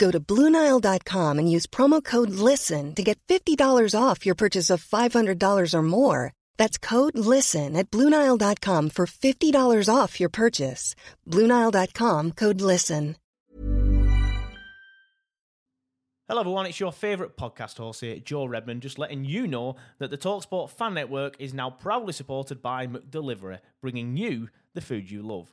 Go to Bluenile.com and use promo code LISTEN to get $50 off your purchase of $500 or more. That's code LISTEN at Bluenile.com for $50 off your purchase. Bluenile.com code LISTEN. Hello, everyone. It's your favourite podcast host here, Joe Redman, just letting you know that the Talksport Fan Network is now proudly supported by McDelivery, bringing you the food you love.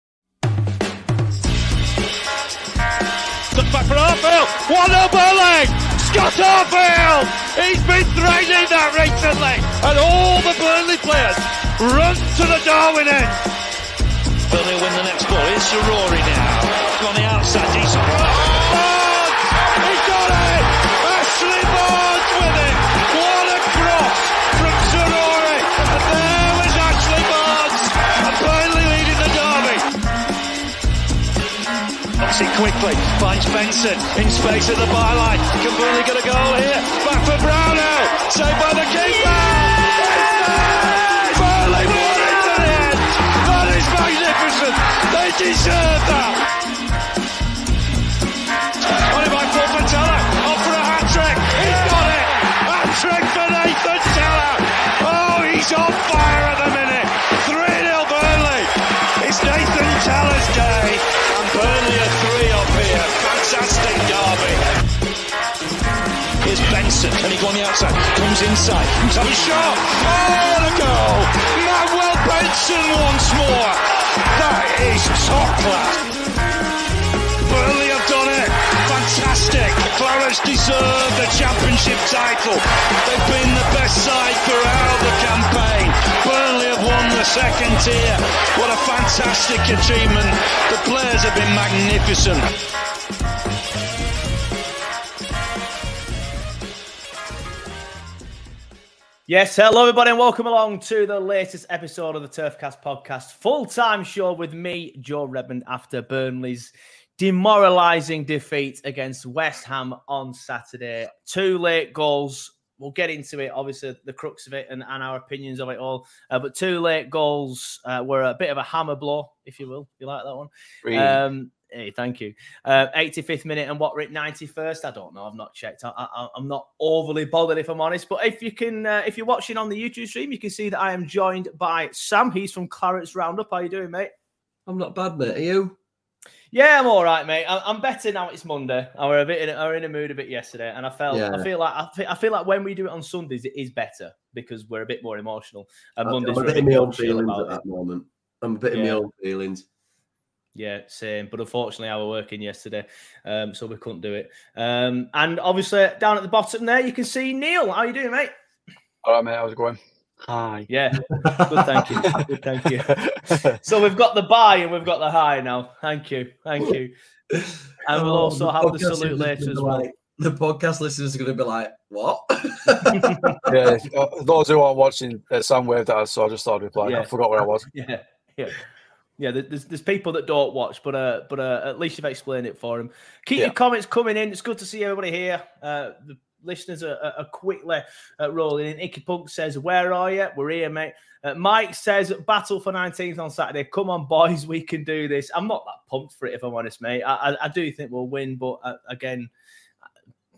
Stuck back for Arfield. One up leg. Scott Arfield. He's been threatening that recently. And all the Burnley players run to the Darwin end. Burnley win the next ball. Here's Rory now. On the outside. Decent. Barnes! Obviously quickly. Finds Benson in space at the byline. Can Burnley get a goal here? Back for Brownhill. Saved by the keeper. Burnley won it to the end! That is magnificent! They deserve that! Can he go on the outside? Comes inside. Comes up a shot. Oh, the goal! Manuel Benson once more! That is top class! Burnley have done it! Fantastic! Clarets deserve the championship title. They've been the best side throughout the campaign. Burnley have won the second tier. What a fantastic achievement. The players have been magnificent. Yes, hello everybody, and welcome along to the latest episode of the Turfcast podcast. Full time show with me, Joe Redmond, after Burnley's demoralising defeat against West Ham on Saturday. Two late goals. We'll get into it, obviously, the crux of it and, and our opinions of it all. Uh, but two late goals uh, were a bit of a hammer blow, if you will. You like that one? Um, hey, thank you. Uh, 85th minute and what we're 91st. I don't know. I've not checked. I, I, I'm not overly bothered if I'm honest. But if you can, uh, if you're watching on the YouTube stream, you can see that I am joined by Sam. He's from Clarets Roundup. How you doing, mate? I'm not bad, mate. Are you? Yeah, I'm all right, mate. I'm better now. It's Monday. I were a bit in, I were in a mood a bit yesterday, and I felt yeah. I feel like I feel, I feel like when we do it on Sundays, it is better because we're a bit more emotional. And I'm Mondays a we're a bit in my own feelings at that moment. I'm a bit in Yeah. my own feelings. Yeah, same. But unfortunately, I were working yesterday, um, so we couldn't do it. Um, and obviously, down at the bottom there, you can see Neil. How you doing, mate? All right, mate. How's it going? Hi. Yeah, good. Thank you. Good. Thank you. So we've got the buy and we've got the high now. Thank you. Thank you. And we'll Oh, also have the salute later as well. like- the podcast listeners are going to be like, "What?" yeah, uh, those who aren't watching, uh, Sam waved at us, so I just started replying. Yeah. I forgot where I was. Yeah, yeah, yeah. There's there's people that don't watch, but uh, but uh, at least you've explained it for them. Keep Yeah. your comments coming in. It's good to see everybody here. Uh, the listeners are, are- quickly uh, rolling in. Icky Punk says, "Where are you? We're here, mate." Uh, Mike says, "Battle for 19th on Saturday. Come on, boys, we can do this." I'm not that pumped for it, if I'm honest, mate. I, I, I do think we'll win, but uh, again.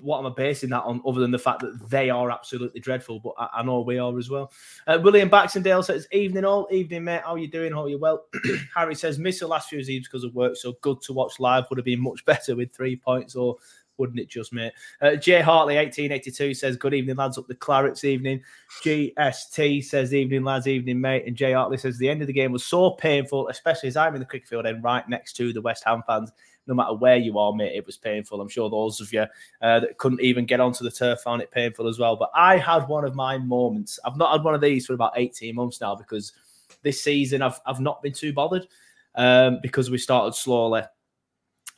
What am I basing that on, other than the fact that they are absolutely dreadful? But I, I know we are as well. Uh, William Baxendale says, "Evening all, evening mate. How you doing? Hope you well." Harry says, "Miss the last few eves because of work, so good to watch live. Would have been much better with three points or wouldn't it just, mate? Uh, Jay Hartley, 1882, says, Good evening, lads, up the Clarets evening. GST says, Evening, lads, evening, mate. And Jay Hartley says, The end of the game was so painful, especially as I'm in the cricket field end right next to the West Ham fans. No matter where you are, mate, it was painful. I'm sure those of you uh, that couldn't even get onto the turf found it painful as well. But I had one of my moments. I've not had one of these for about 18 months now because this season I've, I've not been too bothered um, because we started slowly.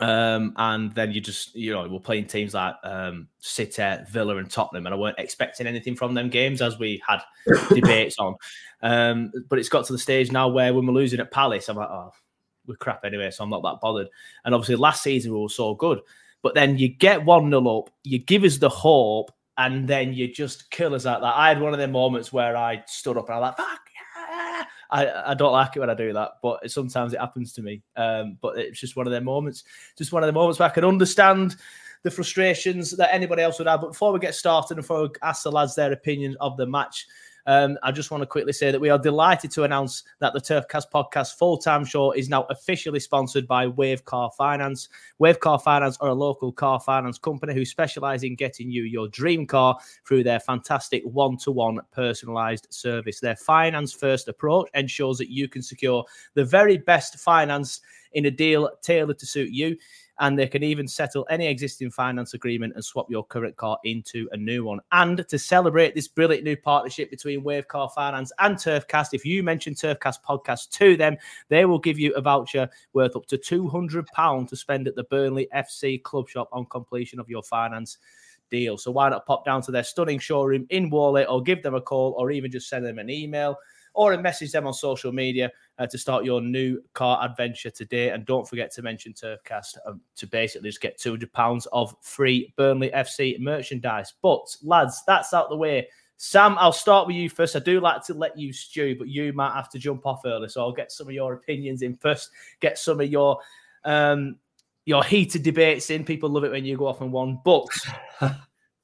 Um, and then you just, you know, we're playing teams like um, City, Villa, and Tottenham, and I weren't expecting anything from them games as we had debates on. Um, but it's got to the stage now where when we're losing at Palace, I'm like, oh, we're crap anyway, so I'm not that bothered. And obviously, last season we were so good, but then you get 1 0 up, you give us the hope, and then you just kill us at that. I had one of the moments where I stood up and I was like, fuck, I, I don't like it when I do that, but sometimes it happens to me. Um, but it's just one of their moments, just one of the moments where I can understand the frustrations that anybody else would have. But before we get started and before we ask the lads their opinion of the match, um, I just want to quickly say that we are delighted to announce that the Turfcast podcast full time show is now officially sponsored by Wave Car Finance. Wave Car Finance are a local car finance company who specialize in getting you your dream car through their fantastic one to one personalized service. Their finance first approach ensures that you can secure the very best finance in a deal tailored to suit you and they can even settle any existing finance agreement and swap your current car into a new one. And to celebrate this brilliant new partnership between Wave Car Finance and Turfcast, if you mention Turfcast podcast to them, they will give you a voucher worth up to £200 to spend at the Burnley FC Club Shop on completion of your finance deal. So why not pop down to their stunning showroom in Whalley or give them a call or even just send them an email or message them on social media uh, to start your new car adventure today. And don't forget to mention Turfcast um, to basically just get £200 of free Burnley FC merchandise. But, lads, that's out the way. Sam, I'll start with you first. I do like to let you stew, but you might have to jump off early. So I'll get some of your opinions in first, get some of your um, your heated debates in. People love it when you go off on one. But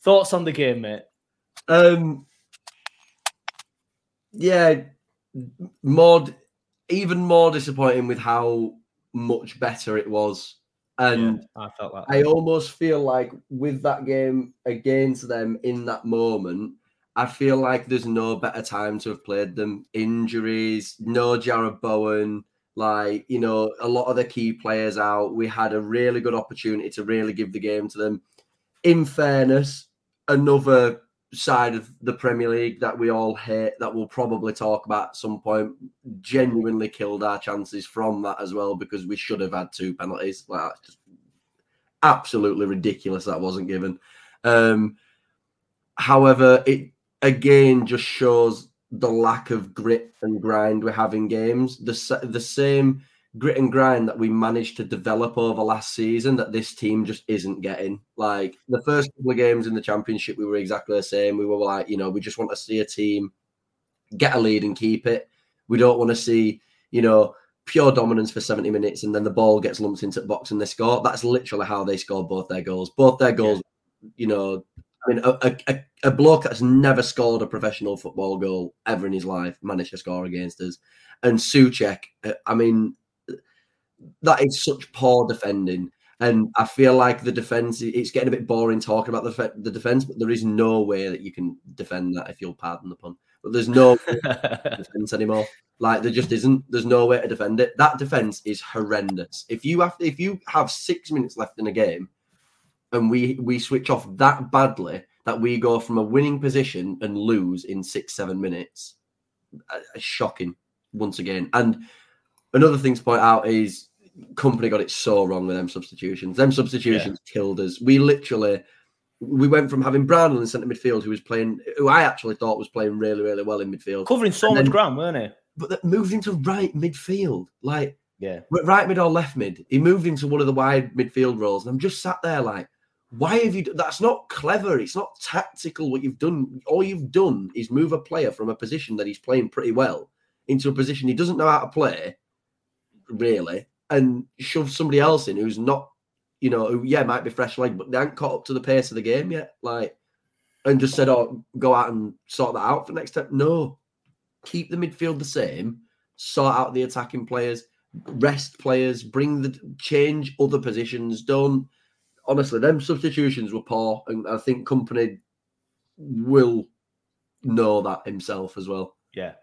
thoughts on the game, mate? Um, yeah, more, even more disappointing with how much better it was. And yeah, I felt that. I almost feel like with that game against them in that moment, I feel like there's no better time to have played them. Injuries, no Jarrod Bowen, like, you know, a lot of the key players out. We had a really good opportunity to really give the game to them. In fairness, another side of the Premier League that we all hate, that we'll probably talk about at some point, genuinely killed our chances from that as well because we should have had two penalties. Like, just absolutely ridiculous that wasn't given. Um, however, it again just shows the lack of grit and grind we have in games. The the same grit and grind that we managed to develop over last season that this team just isn't getting. Like the first couple of games in the championship, we were exactly the same. We were like, you know, we just want to see a team get a lead and keep it. We don't want to see, you know, pure dominance for 70 minutes and then the ball gets lumped into the box and they score. That's literally how they scored both their goals. Both their goals, yeah. you know, I mean, a, a, a bloke that's never scored a professional football goal ever in his life managed to score against us. And Soucek, uh, I mean, that is such poor defending. And I feel like the defense, it's getting a bit boring talking about the, the defense, but there is no way that you can defend that if you'll pardon the pun. But there's no defense anymore. Like there just isn't. There's no way to defend it. That defense is horrendous. If you have if you have six minutes left in a game, and we we switch off that badly that we go from a winning position and lose in six seven minutes, uh, shocking once again. And another thing to point out is Kompany got it so wrong with them substitutions. Them substitutions yeah. killed us. We literally we went from having Brown in centre midfield, who was playing, who I actually thought was playing really, really well in midfield, covering so much ground, weren't he? But that moved into right midfield, like yeah, right mid or left mid. He moved into one of the wide midfield roles, and I'm just sat there like, why have you? That's not clever. It's not tactical. What you've done, all you've done is move a player from a position that he's playing pretty well into a position he doesn't know how to play, really, and shove somebody else in who's not, you know, who yeah might be fresh leg, but they haven't caught up to the pace of the game yet. Like, and just said, "Oh, go out and sort that out for next time." No, keep the midfield the same. Sort out the attacking players, rest players, bring the change other positions. Don't. honestly, them substitutions were poor, and I think Kompany will know that himself as well. Yeah.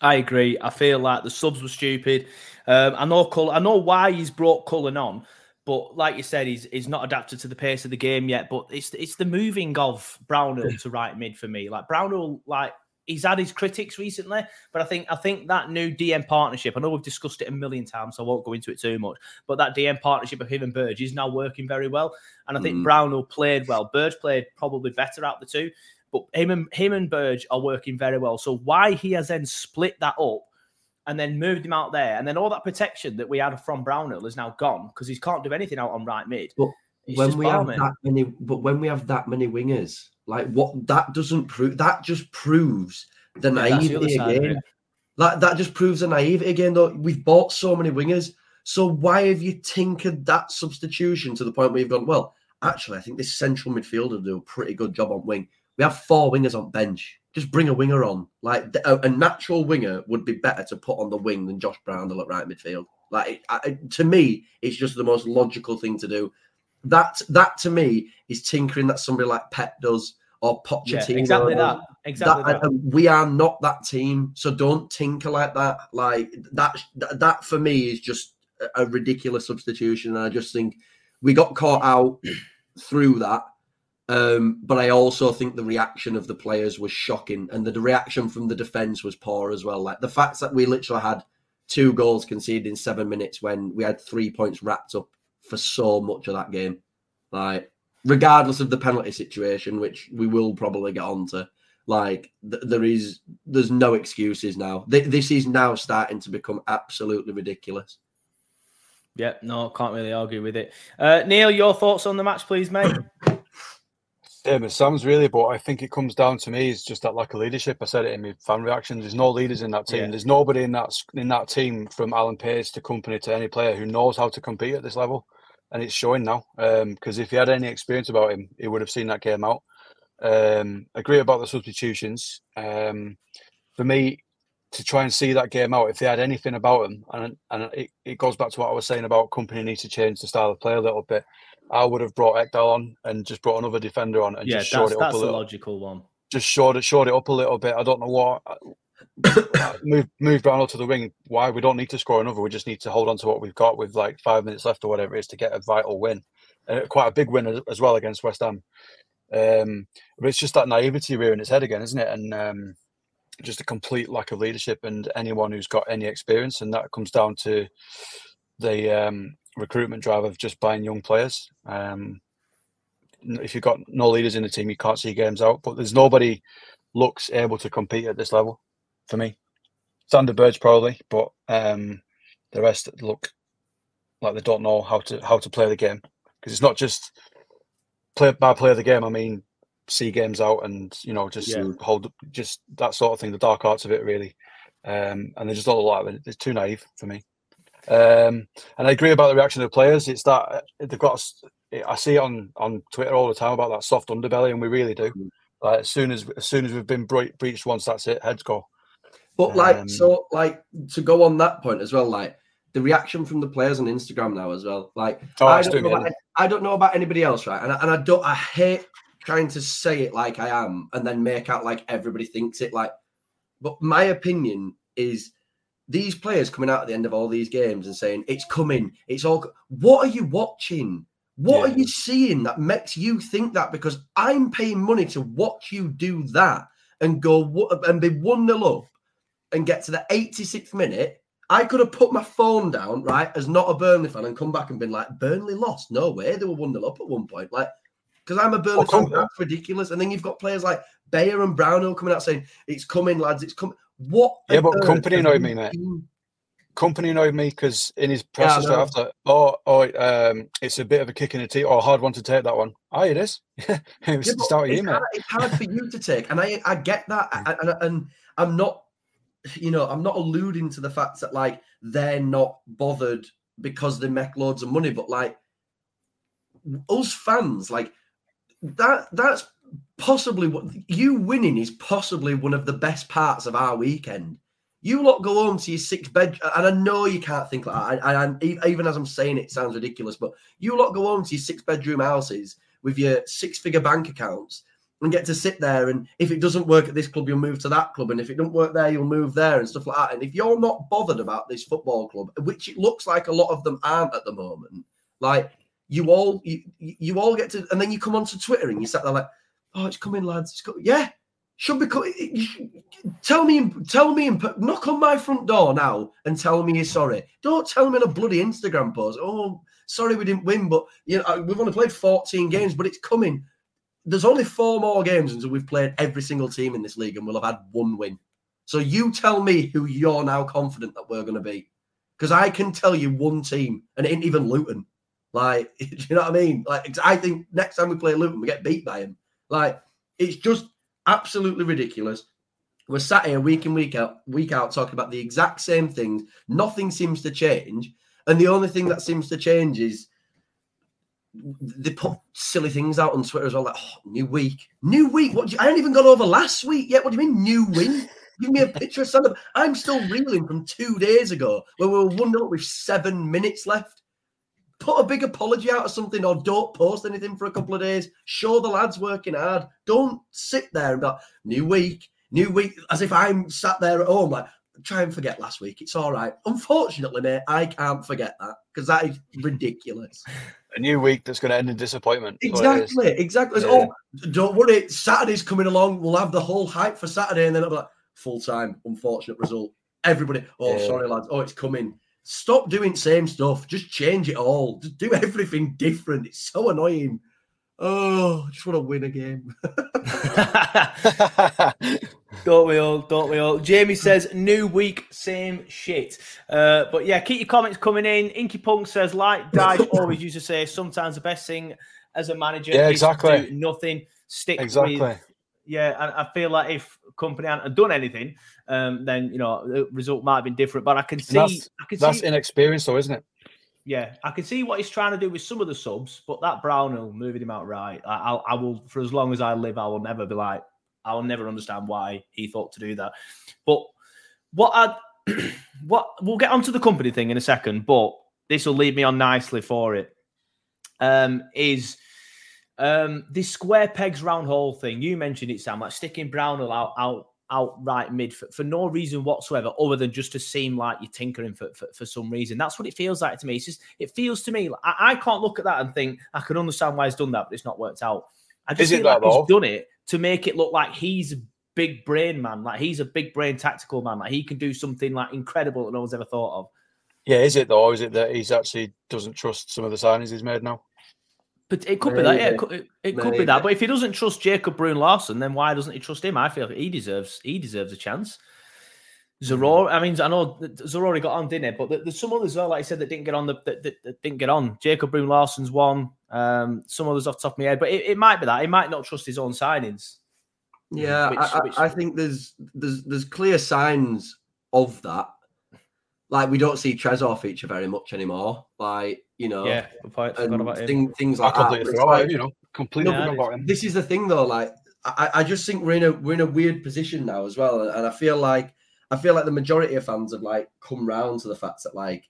I agree. I feel like the subs were stupid. Um, I know Cull- I know why he's brought Cullen on, but like you said, he's he's not adapted to the pace of the game yet. But it's it's the moving of Brownhill to right mid for me. Like Brownhill, like he's had his critics recently, but I think I think that new DM partnership. I know we've discussed it a million times, so I won't go into it too much. But that DM partnership of him and Berge is now working very well, and I think Mm. Brownhill played well. Berge played probably better out the two, but him and him and Berge are working very well. So why he has then split that up and then moved him out there, and then all that protection that we had from Brownhill is now gone because he can't do anything out on right mid. But It's when we have that many, but when we have that many wingers, like what that doesn't prove, that just proves the Yeah, the naivety side again. Like that just proves the naivety again. Though we've bought so many wingers, so why have you tinkered that substitution to the point where you've gone? Well, actually, I think this central midfielder do a pretty good job on wing. We have four wingers on bench. Just bring a winger on. Like a, a natural winger would be better to put on the wing than Josh Brownhill at right midfield. Like I, to me, it's just the most logical thing to do. That that to me is tinkering that somebody like Pep does or Yeah, Pochettino. exactly that. Exactly That- that. Um, we are not that team, so don't tinker like that. Like that, that, for me is just a ridiculous substitution. And I just think we got caught out through that. Um, but I also think the reaction of the players was shocking, and the reaction from the defense was poor as well. Like the fact that we literally had two goals conceded in seven minutes when we had three points wrapped up for so much of that game. Like, regardless of the penalty situation, which we will probably get onto, like th- there is, there's no excuses now. Th- this is now starting to become absolutely ridiculous. Yeah, no, can't really argue with it. Uh, Neil, your thoughts on the match, please, mate? Same as Sam's really, but I think it comes down to me is just that lack of leadership. I said it in my fan reaction. There's no leaders in that team. Yeah. There's nobody in that in that team from Alan Pace to Kompany to any player who knows how to compete at this level, and it's showing now. Because if he had any experience about him, he would have seen that game out. Um, agree about the substitutions. Um, for me, to try and see that game out, if they had anything about him, and and it, it goes back to what I was saying about Kompany needs to change the style of play a little bit. I would have brought Ekdal on and just brought another defender on and yeah, just showed it up that's a little. logical one. Just showed it, showed it up a little bit. I don't know what. uh, move move Brownhill to the wing. Why we don't need to score another. We just need to hold on to what we've got with like five minutes left or whatever it is to get a vital win, uh, quite a big win as, as well against West Ham. Um, but it's just that naivety rearing its head again, isn't it? And um, just a complete lack of leadership and anyone who's got any experience, and that comes down to the um, recruitment drive of just buying young players. Um, if you've got no leaders in the team, you can't see games out. But there's nobody looks able to compete at this level for me. Sander Berge probably, but um, the rest look like they don't know how to how to play the game because it's not just play by play of the game. I mean, see games out and you know just Yeah. hold just that sort of thing. The dark arts of it really, um, and they just don't look like it. It's too naive for me. Um, and I agree about the reaction of the players. It's that uh, they've got. I see it on on Twitter all the time about that soft underbelly, and we really do. Like as soon as as soon as we've been bre- breached once, that's it. Heads go. But like, Um, so like to go on that point as well, like the reaction from the players on Instagram now as well. Like, Oh, I, don't know about, I don't know about anybody else, right? And I, and I don't. I hate trying to say it like I am and then make out like everybody thinks it. Like, but my opinion is these players coming out at the end of all these games and saying it's coming, it's all. What are you watching? What Yeah. are you seeing that makes you think that? Because I'm paying money to watch you do that and go and be one nil up and get to the 86th minute. I could have put my phone down, right, as not a Burnley fan and come back and been like, Burnley lost. No way. They were 1 0 up at one point. Like, because I'm a Burnley come- fan, that's ridiculous. And then you've got players like Beyer and Brownhill coming out saying, it's coming, lads, it's coming. What? Yeah, but Kompany annoyed me, mate. Kompany annoyed me because in his Yeah, press straight after, oh, oh, um, it's a bit of a kick in the teeth or a hard one to take that one. Aye, it is. it was Yeah, the start of it's, you, mate. hard, it's hard for you to take, and I I get that, Mm. and, and, and I'm not, you know, I'm not alluding to the fact that like they're not bothered because they make loads of money, but like us fans, like that that's possibly what you winning is possibly one of the best parts of our weekend. You lot go home to your six bed, and I know you can't think like that. Even as I'm saying it, it sounds ridiculous, but you lot go home to your six bedroom houses with your six figure bank accounts and get to sit there. And if it doesn't work at this club, you'll move to that club. And if it don't work there, you'll move there and stuff like that. And if you're not bothered about this football club, which it looks like a lot of them aren't at the moment, like you all you, you all get to, and then you come onto Twitter and you sat there like, oh, it's coming, lads. It's coming. Yeah, should be. Co- tell me, tell me, knock on my front door now and tell me you're sorry. Don't tell me in a bloody Instagram post. Oh, sorry we didn't win, but you know we've only played 14 games, but it's coming there's only four more games until we've played every single team in this league and we'll have had one win. So you tell me who you're now confident that we're going to be, Because I can tell you one team, and it ain't even Luton. Like, do you know what I mean? Like, I think next time we play Luton, we get beat by him. Like, it's just absolutely ridiculous. We're sat here week in, week out, week out, talking about the exact same things. Nothing seems to change. And the only thing that seems to change is they put silly things out on Twitter as well, like oh, new week, new week. What? You, I haven't even got over last week yet. What do you mean new week? Give me a picture of something. I'm still reeling from two days ago where we were one up with seven minutes left. Put a big apology out or something, or don't post anything for a couple of days. Show the lads working hard. Don't sit there and be like, new week, new week, as if I'm sat there at home like, try and forget last week. It's all right. Unfortunately, mate, I can't forget that because that is ridiculous. A new week that's going to end in disappointment. Exactly, exactly. Yeah. Oh, don't worry. Saturday's coming along. We'll have the whole hype for Saturday, and then it'll be like full time. Unfortunate result. Everybody. Oh, yeah. sorry, lads. Oh, it's coming. Stop doing same stuff. Just change it all. Just do everything different. It's so annoying. Oh, I just want to win a game. don't we all? Don't we all? Jamie says, new week, same shit. Uh, but yeah, keep your comments coming in. Inky Punk says, like Dyche always used to say, sometimes the best thing as a manager yeah, exactly. nothing. Stick exactly. with. Yeah, and I feel like if Kompany hadn't done anything, um, then you know the result might have been different. But I can see, that's, I can that's see, inexperience, though, isn't it? Yeah, I can see what he's trying to do with some of the subs, but that Brownhill moving him out right, I, I will, for as long as I live, I will never be like, I will never understand why he thought to do that. But what I, what we'll get onto the Kompany thing in a second, but this will lead me on nicely for it. Um, is um this square pegs round hole thing? You mentioned it, Sam, like sticking Brownhill out out outright mid for, for, no reason whatsoever other than just to seem like you're tinkering for, for, for some reason. That's what it feels like to me. It's just, it feels to me, I, I, can't look at that and think, I can understand why he's done that, but it's not worked out. I just feel like he's done it to make it look like he's a big brain man, like he's a big brain tactical man, like he can do something like incredible that no one's ever thought of. Yeah, is it though? Or is it that he's actually doesn't trust some of the signings he's made now? But it could Maybe. be that. Yeah, it could, it could be that. But if he doesn't trust Jacob Bruun Larsen, then why doesn't he trust him? I feel he deserves he deserves a chance. Zaroury, I mean, I know Zaroury got on, didn't it? But there's some others, well, like I said, that didn't get on. The, that, that, that didn't get on. Jacob Bruun Larsen's one. Um, some others off top of my head, but it, it, might be that he might not trust his own signings. Yeah, which, I, which... I think there's there's there's clear signs of that. Like we don't see Trezor feature very much anymore. Like you know, yeah, point. Thing, things like I that. Like, you know, completely no, about him. This is the thing though. Like I, I just think we're in a we're in a weird position now as well, and I feel like I feel like the majority of fans have like come round to the fact that like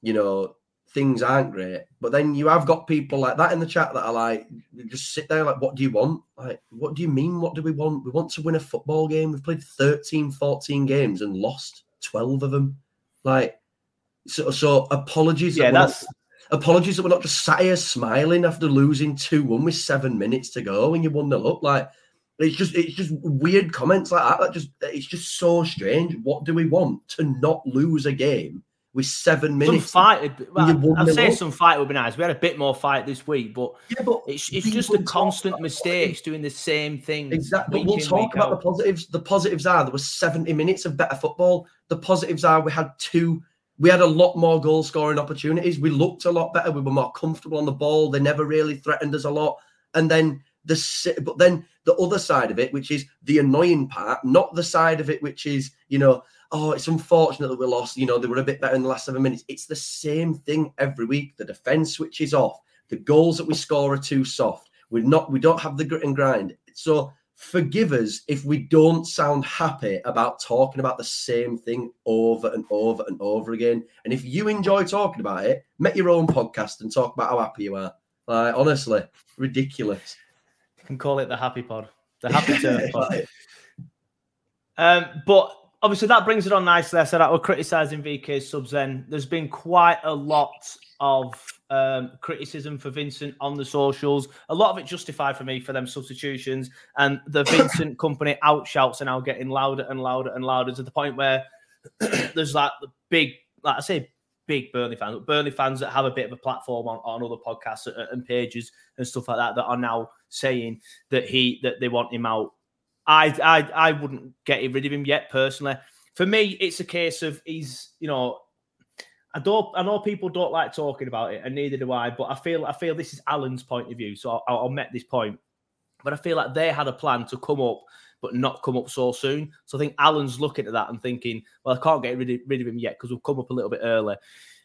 you know things aren't great. But then you have got people like that in the chat that are like, just sit there like, what do you want? Like, what do you mean? What do we want? We want to win a football game. We've played 13, 14 games and lost 12 of them. Like, so, so apologies. Yeah, that that's. Not, apologies that we're not just sat here smiling after losing 2 1 with seven minutes to go and you won the up. Like, it's just it's just weird comments like that. That just it's just so strange. What do we want to not lose a game with seven minutes? Some fight. Well, I'd say some fight would be nice. We had a bit more fight this week, but, yeah, but it's it's just a constant mistakes doing the same thing. Exactly. But we'll talk about out. the positives. The positives are there was seventy minutes of better football. The positives are we had two we had a lot more goal scoring opportunities. We looked a lot better. We were more comfortable on the ball. They never really threatened us a lot. And then the but then the other side of it, which is the annoying part, not the side of it which is you know, oh, it's unfortunate that we lost. You know, they were a bit better in the last seven minutes. It's the same thing every week. The defense switches off. The goals that we score are too soft. We're not. We don't have the grit and grind. So forgive us if we don't sound happy about talking about the same thing over and over and over again. And if you enjoy talking about it, make your own podcast and talk about how happy you are. Like honestly, ridiculous. You can call it the happy pod, the happy turf pod. Um, but obviously that brings it on nicely. I said that we're criticising VK subs. Then there's been quite a lot of um, criticism for Vincent on the socials. A lot of it justified for me for them substitutions, and the Vincent Kompany outshouts are now getting louder and louder and louder to the point where there's like the big, like I say, big Burnley fans, but Burnley fans that have a bit of a platform on, on other podcasts and pages and stuff like that that are now saying that he that they want him out. I I I wouldn't get rid of him yet personally. For me, it's a case of he's you know I don't. I know people don't like talking about it, and neither do I. But I feel. I feel this is Alan's point of view, so I'll, I'll make this point. But I feel like they had a plan to come up, but not come up so soon. So I think Alan's looking at that and thinking, well, I can't get rid of, rid of him yet because we've come up a little bit early.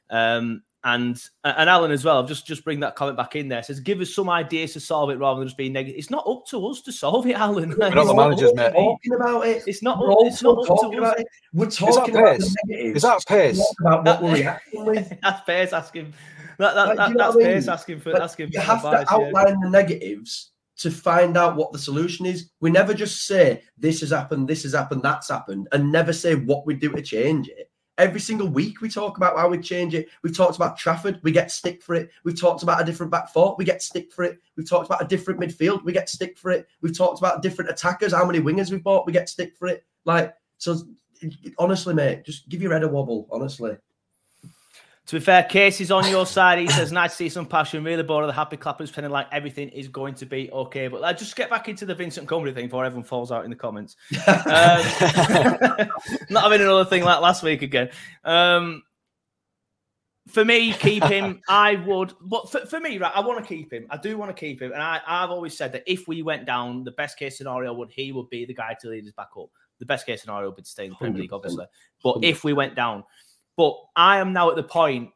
Um, and and Alan as well. I've just just bring that comment back in there. Says give us some ideas to solve it rather than just being negative. It's not up to us to solve it, Alan. We're not the managers, mate. Talking about it. It's not. We're Up, it's not up talking about it. We're talking about the negatives. Is that pace? Not about what we're reacting with. that's Pace asking. That, that, Like, that, that's what I mean? Pace asking for But asking you for have advice. to yeah. outline the negatives to find out what the solution is. We never just say this has happened, this has happened, that's happened, and never say what we do to change it. Every single week we talk about how we change it. We've talked about Trafford, we get stick for it. We've talked about a different back four, we get stick for it. We've talked about a different midfield, we get stick for it. We've talked about different attackers, how many wingers we've bought, we get stick for it. Like so, honestly, mate, just give your head a wobble. Honestly. To be fair, Casey's on your side. He says, nice to see some passion. Really bored of the happy clappers, feeling like everything is going to be okay. But uh, just get back into the Vincent Kompany thing before everyone falls out in the comments. Um, not having another thing like last week again. Um, for me, keep him. I would, but for, for me, right, I want to keep him. I do want to keep him, and I, I've always said that if we went down, the best case scenario would he would be the guy to lead us back up. The best case scenario would be to stay in the Premier League, obviously. But if we went down, but I am now at the point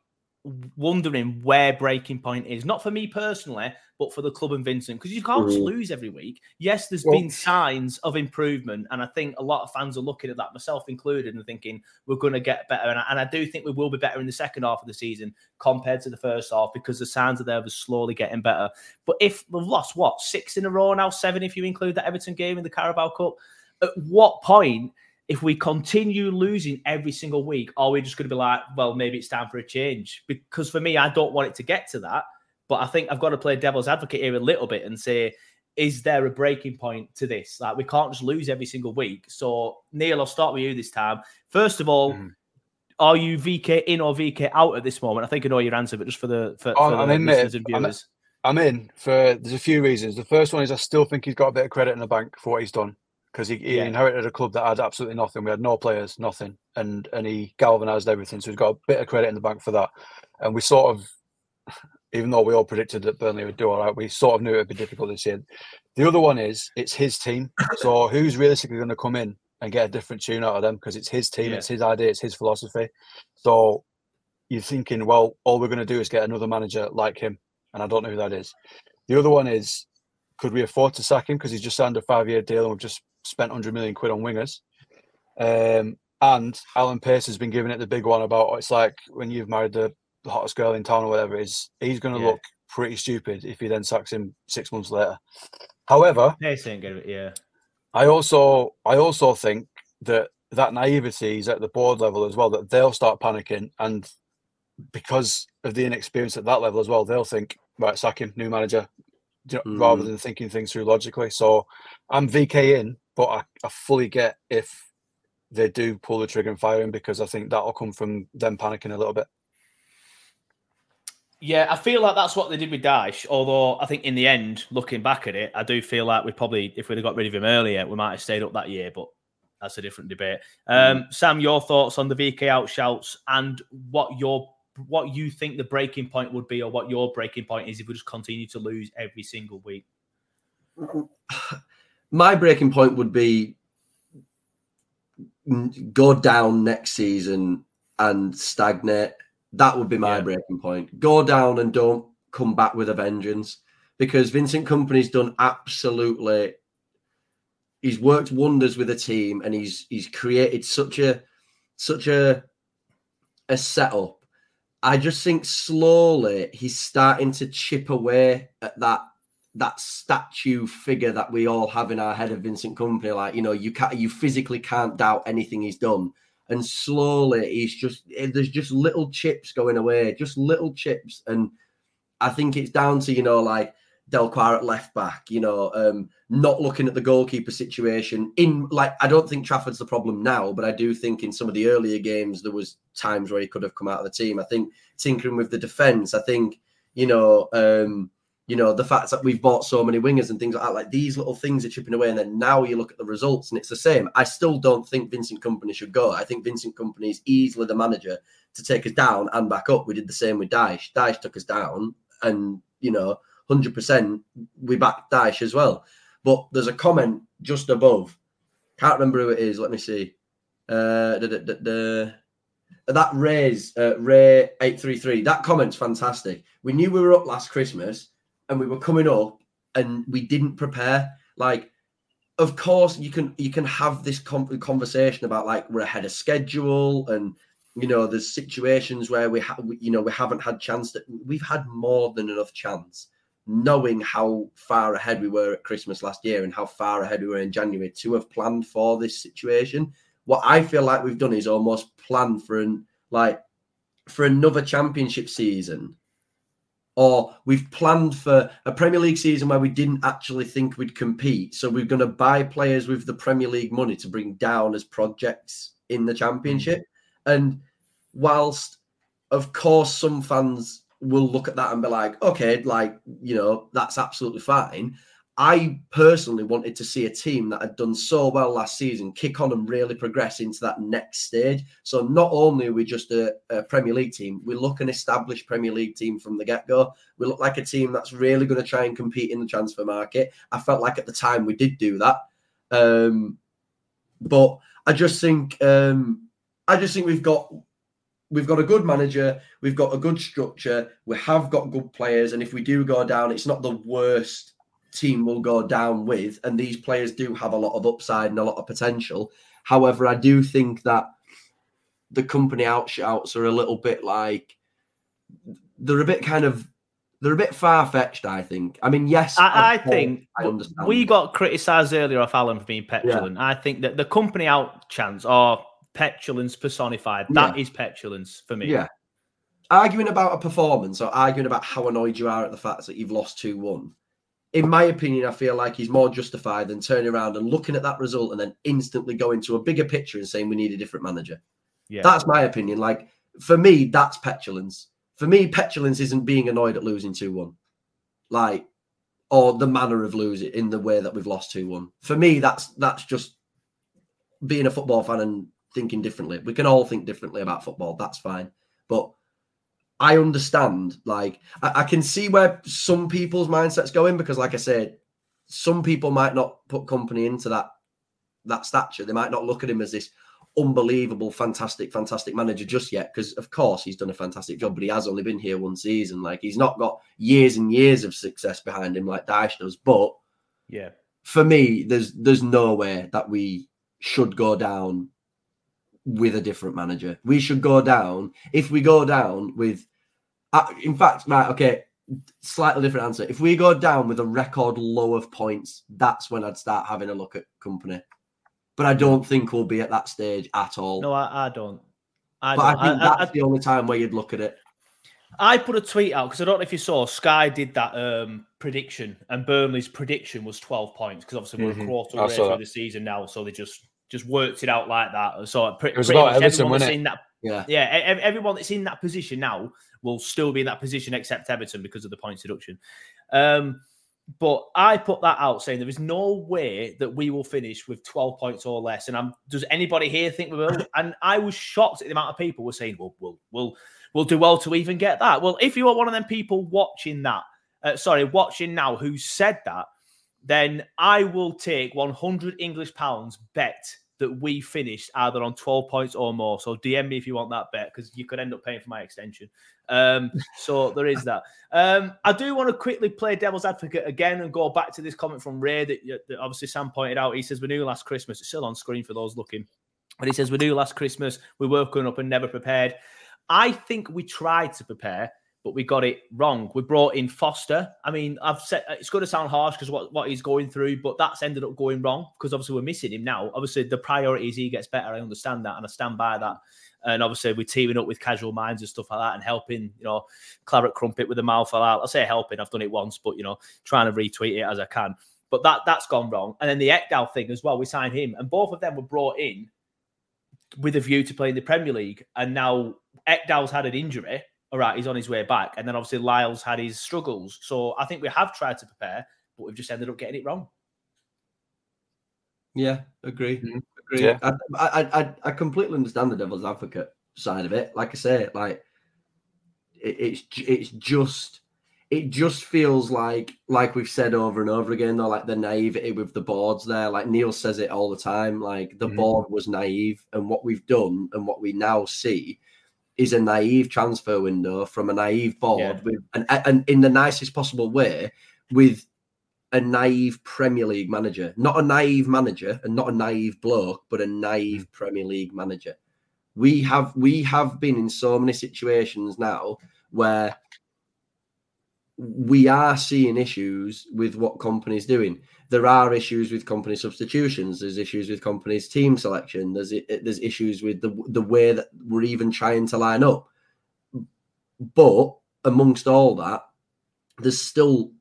wondering where breaking point is. Not for me personally, but for the club and Vincent, because you can't Mm. lose every week. Yes, there's Well- been signs of improvement, and I think a lot of fans are looking at that, myself included, and thinking we're going to get better. And I, and I do think we will be better in the second half of the season compared to the first half because the signs are there of us slowly getting better. But if we've lost what six in a row now, seven if you include that Everton game in the Carabao Cup, at what point? If we continue losing every single week, are we just going to be like, well, maybe it's time for a change? Because for me, I don't want it to get to that. But I think I've got to play devil's advocate here a little bit and say, is there a breaking point to this? Like, we can't just lose every single week. So, Neil, I'll start with you this time. First of all, Mhm. are you VK in or VK out at this moment? I think I know your answer, but just for the for, Oh, for I'm the in, listeners and I'm- viewers. I'm in for there's a few reasons. The first one is I still think he's got a bit of credit in the bank for what he's done because he, he Yeah. inherited a club that had absolutely nothing. We had no players, nothing, and and he galvanized everything. So he's got a bit of credit in the bank for that. And we sort of, even though we all predicted that Burnley would do all right, we sort of knew it would be difficult this year. The other one is it's his team. So who's realistically going to come in and get a different tune out of them because it's his team, Yeah. it's his idea, it's his philosophy. So you're thinking, well, all we're going to do is get another manager like him, and I don't know who that is. The other one is, could we afford to sack him because he's just signed a five-year deal and we've just spent 100 million quid on wingers? Um, and Alan Pace has been giving it the big one about oh, it's like when you've married the, hottest girl in town or whatever. Is he's going to Yeah. look pretty stupid if he then sacks him six months later. However, Pace ain't it, yeah. I also I also think that that naivety is at the board level as well. That they'll start panicking, and because of the inexperience at that level as well, they'll think right, sack him, new manager, you know, rather Mm. than thinking things through logically. So I'm VK in, but I, I fully get if they do pull the trigger and fire him because I think that'll come from them panicking a little bit. Yeah, I feel like that's what they did with Dyche. Although I think in the end, looking back at it, I do feel like we probably, if we'd have got rid of him earlier, we might have stayed up that year. But that's a different debate. Um, Sam, your thoughts on the VK outshouts and what your what you think the breaking point would be, or what your breaking point is if we just continue to lose every single week. my breaking point would be go down next season and stagnate. That would be my Yeah. breaking point. Go down and don't come back with a vengeance because Vincent Kompany's done absolutely he's worked wonders with a team, and he's he's created such a such a a setup. I just think slowly he's starting to chip away at that that statue figure that we all have in our head of Vincent Kompany. Like you know, you can't you physically can't doubt anything he's done. And slowly he's just eh, there's just little chips going away, just little chips. And I think it's down to you know like Delcroix at left back, you know, um, not looking at the goalkeeper situation. In like, I don't think Trafford's the problem now, but I do think in some of the earlier games there was times where he could have come out of the team. I think tinkering with the defense. I think you know, um, you know, the fact that we've bought so many wingers and things like that, like these little things are chipping away. And then now you look at the results and it's the same. I still don't think Vincent Kompany should go. I think Vincent Kompany is easily the manager to take us down and back up. We did the same with Dyche. Dyche took us down and, you know, 100% we backed Dyche as well. But there's a comment just above. Can't remember who it is. Let me see. Uh, that Ray's uh, Ray eight three three. That comment's fantastic. We knew we were up last Christmas and we were coming up and we didn't prepare. Like, of course, you can you can have this conversation about like we're ahead of schedule and you know there's situations where we have you know we haven't had chance that we've had more than enough chance knowing how far ahead we were at Christmas last year and how far ahead we were in January to have planned for this situation. What I feel like we've done is almost plan for an like for another championship season or we've planned for a Premier League season where we didn't actually think we'd compete. So we're going to buy players with the Premier League money to bring down as projects in the Championship. Mm. And whilst, of course, some fans will look at that and be like, okay, like, you know, that's absolutely fine. I personally wanted to see a team that had done so well last season kick on and really progress into that next stage. So not only are we just a, a Premier League team, we look an established Premier League team from the get go. We look like a team that's really going to try and compete in the transfer market. I felt like at the time we did do that, um, but I just think um, I just think we've got we've got a good manager, we've got a good structure, we have got good players, and if we do go down, it's not the worst team will go down with. And these players do have a lot of upside and a lot of potential. However, I do think that the Kompany outshouts are a little bit like they're a bit kind of they're a bit far fetched. I think. I mean, yes, I, I think I understand. We got criticised earlier off Alan for being petulant. Yeah. I think that the Kompany out chance or petulance personified. That yeah. is petulance for me. Yeah. Arguing about a performance or arguing about how annoyed you are at the fact that you've lost 2 1 in my opinion, I feel like he's more justified than turning around and looking at that result and then instantly going to a bigger picture and saying we need a different manager. Yeah. That's my opinion. Like for me, that's petulance. For me, petulance isn't being annoyed at losing 2 1. Like, or the manner of losing in the way that we've lost 2 1. For me, that's that's just being a football fan and thinking differently. We can all think differently about football. That's fine. But I understand. Like, I, I, can see where some people's mindsets going because, like I said, some people might not put Kompany into that that stature. They might not look at him as this unbelievable, fantastic, fantastic manager just yet. Because of course he's done a fantastic job, but he has only been here one season. Like he's not got years and years of success behind him like Dyche does. But yeah, for me, there's there's no way that we should go down with a different manager. We should go down. If we go down with, uh, in fact, right, okay, slightly different answer. If we go down with a record low of points, that's when I'd start having a look at Kompany. But I don't think we'll be at that stage at all. No, I, I don't. I but don't. I think I, that's I, the only time where you'd look at it. I put a tweet out because I don't know if you saw Sky did that um, prediction, and Burnley's prediction was 12 points because obviously we're mm-hmm. a quarter way through the season now, so they just just worked it out like that. So pretty, it was pretty about Everton, everyone that's in that, yeah, yeah, everyone that's in that position now will still be in that position except Everton because of the points deduction. Um, but I put that out saying there is no way that we will finish with 12 points or less. And I'm, does anybody here think we will? And I was shocked at the amount of people were saying, well, we'll, we'll, we'll do well to even get that. Well, if you are one of them people watching that, uh, sorry, watching now who said that, then I will take 100 English pounds bet that we finished either on 12 points or more. So DM me if you want that bet because you could end up paying for my extension. Um, so there is that. Um, I do want to quickly play devil's advocate again and go back to this comment from Ray that, that obviously Sam pointed out. He says, We knew last Christmas, it's still on screen for those looking. But he says, We knew last Christmas we were coming up and never prepared. I think we tried to prepare but we got it wrong. We brought in Foster. I mean, I've said uh, it's going to sound harsh because what, what he's going through, but that's ended up going wrong because obviously we're missing him now. Obviously, the priority is he gets better. I understand that and I stand by that. And obviously, we're teaming up with casual minds and stuff like that and helping, you know, Claret Crumpet with the mouth out. I say helping, I've done it once, but, you know, trying to retweet it as I can. But that, that's gone wrong. And then the Ekdal thing as well, we signed him. And both of them were brought in with a view to playing the Premier League. And now Ekdal's had an injury all right, he's on his way back. And then obviously Lyle's had his struggles. So I think we have tried to prepare, but we've just ended up getting it wrong. Yeah, agree. Mm-hmm. Agree. Yeah. I, I, I, I completely understand the devil's advocate side of it. Like I say, like it, it's it's just it just feels like like we've said over and over again though like the naivety with the boards there like neil says it all the time like the mm. board was naive and what we've done and what we now see is a naive transfer window from a naive board yeah. with and, and in the nicest possible way with a naive Premier League manager, not a naive manager and not a naive bloke, but a naive mm. Premier League manager. We have we have been in so many situations now where we are seeing issues with what Kompany's doing there are issues with Kompany substitutions. There's issues with Kompany's' team selection. There's there's issues with the the way that we're even trying to line up. But amongst all that, there's still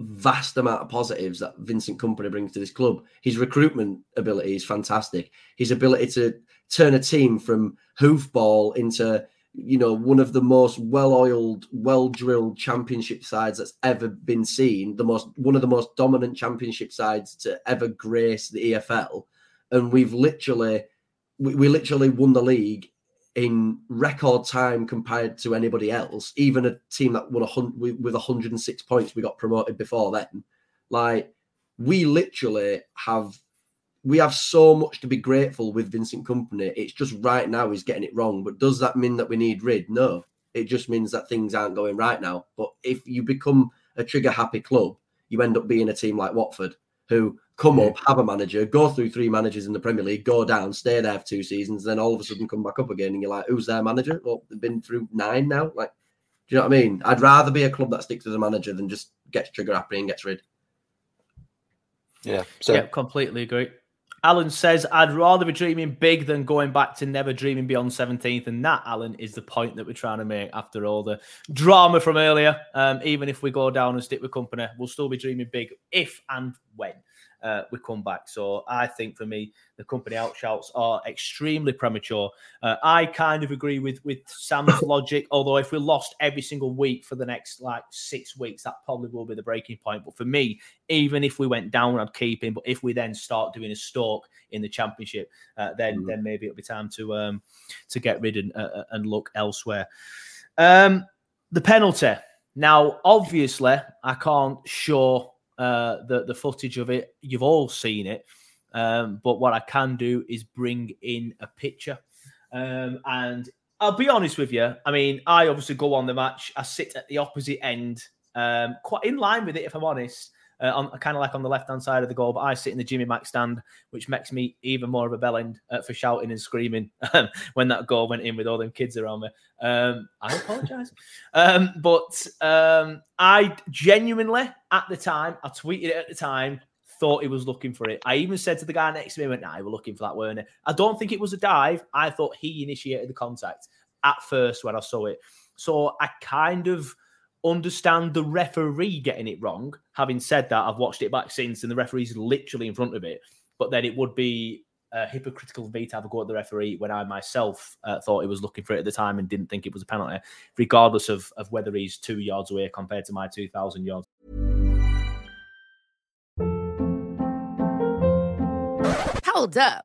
vast amount of positives that Vincent Kompany brings to this club. His recruitment ability is fantastic. His ability to turn a team from hoofball into you know, one of the most well-oiled, well-drilled championship sides that's ever been seen. The most, one of the most dominant championship sides to ever grace the EFL, and we've literally, we, we literally won the league in record time compared to anybody else. Even a team that won a hundred with 106 points, we got promoted before then. Like we literally have we have so much to be grateful with Vincent Kompany. It's just right now he's getting it wrong. But does that mean that we need rid? No. It just means that things aren't going right now. But if you become a trigger happy club, you end up being a team like Watford, who come yeah. up, have a manager, go through three managers in the Premier League, go down, stay there for two seasons, then all of a sudden come back up again, and you're like, who's their manager? Well, they've been through nine now. Like, do you know what I mean? I'd rather be a club that sticks to the manager than just gets trigger happy and gets rid. Yeah, so yeah, completely agree. Alan says, I'd rather be dreaming big than going back to never dreaming beyond 17th. And that, Alan, is the point that we're trying to make after all the drama from earlier. Um, even if we go down and stick with Kompany, we'll still be dreaming big if and when uh, we come back. So I think for me, the Kompany outshouts are extremely premature. Uh, I kind of agree with with Sam's logic. Although if we lost every single week for the next like six weeks, that probably will be the breaking point. But for me, even if we went down, I'd keep him. But if we then start doing a stalk in the championship, uh, then mm then maybe it'll be time to um to get rid and uh, and look elsewhere. Um, the penalty. Now, obviously, I can't show uh, the the footage of it. You've all seen it, um, but what I can do is bring in a picture. Um, and I'll be honest with you. I mean, I obviously go on the match. I sit at the opposite end, um, quite in line with it, if I'm honest uh, on kind of like on the left hand side of the goal. But I sit in the Jimmy Mack stand, which makes me even more of a bellend uh, for shouting and screaming when that goal went in with all them kids around me. Um, I apologize, um, but um, I genuinely at the time, I tweeted it at the time. Thought he was looking for it. I even said to the guy next to me, "Went, nah, we're looking for that, weren't it?" I don't think it was a dive. I thought he initiated the contact at first when I saw it. So I kind of understand the referee getting it wrong. Having said that, I've watched it back since, and the referee's literally in front of it. But then it would be uh, hypocritical of me to have a go at the referee when I myself uh, thought he was looking for it at the time and didn't think it was a penalty, regardless of, of whether he's two yards away compared to my 2,000 yards. Hold up.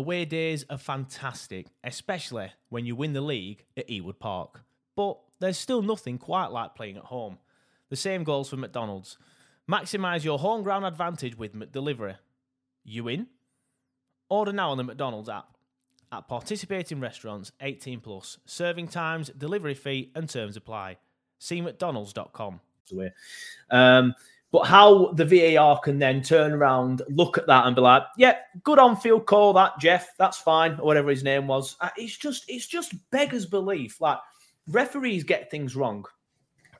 Away days are fantastic, especially when you win the league at Ewood Park. But there's still nothing quite like playing at home. The same goes for McDonald's. Maximise your home ground advantage with McDelivery. You in? Order now on the McDonald's app. At participating restaurants, 18 plus. Serving times, delivery fee, and terms apply. See McDonald's.com. Um, but how the VAR can then turn around, look at that, and be like, "Yeah, good on field call, that Jeff, that's fine," or whatever his name was. Uh, It's just, it's just beggars belief. Like referees get things wrong,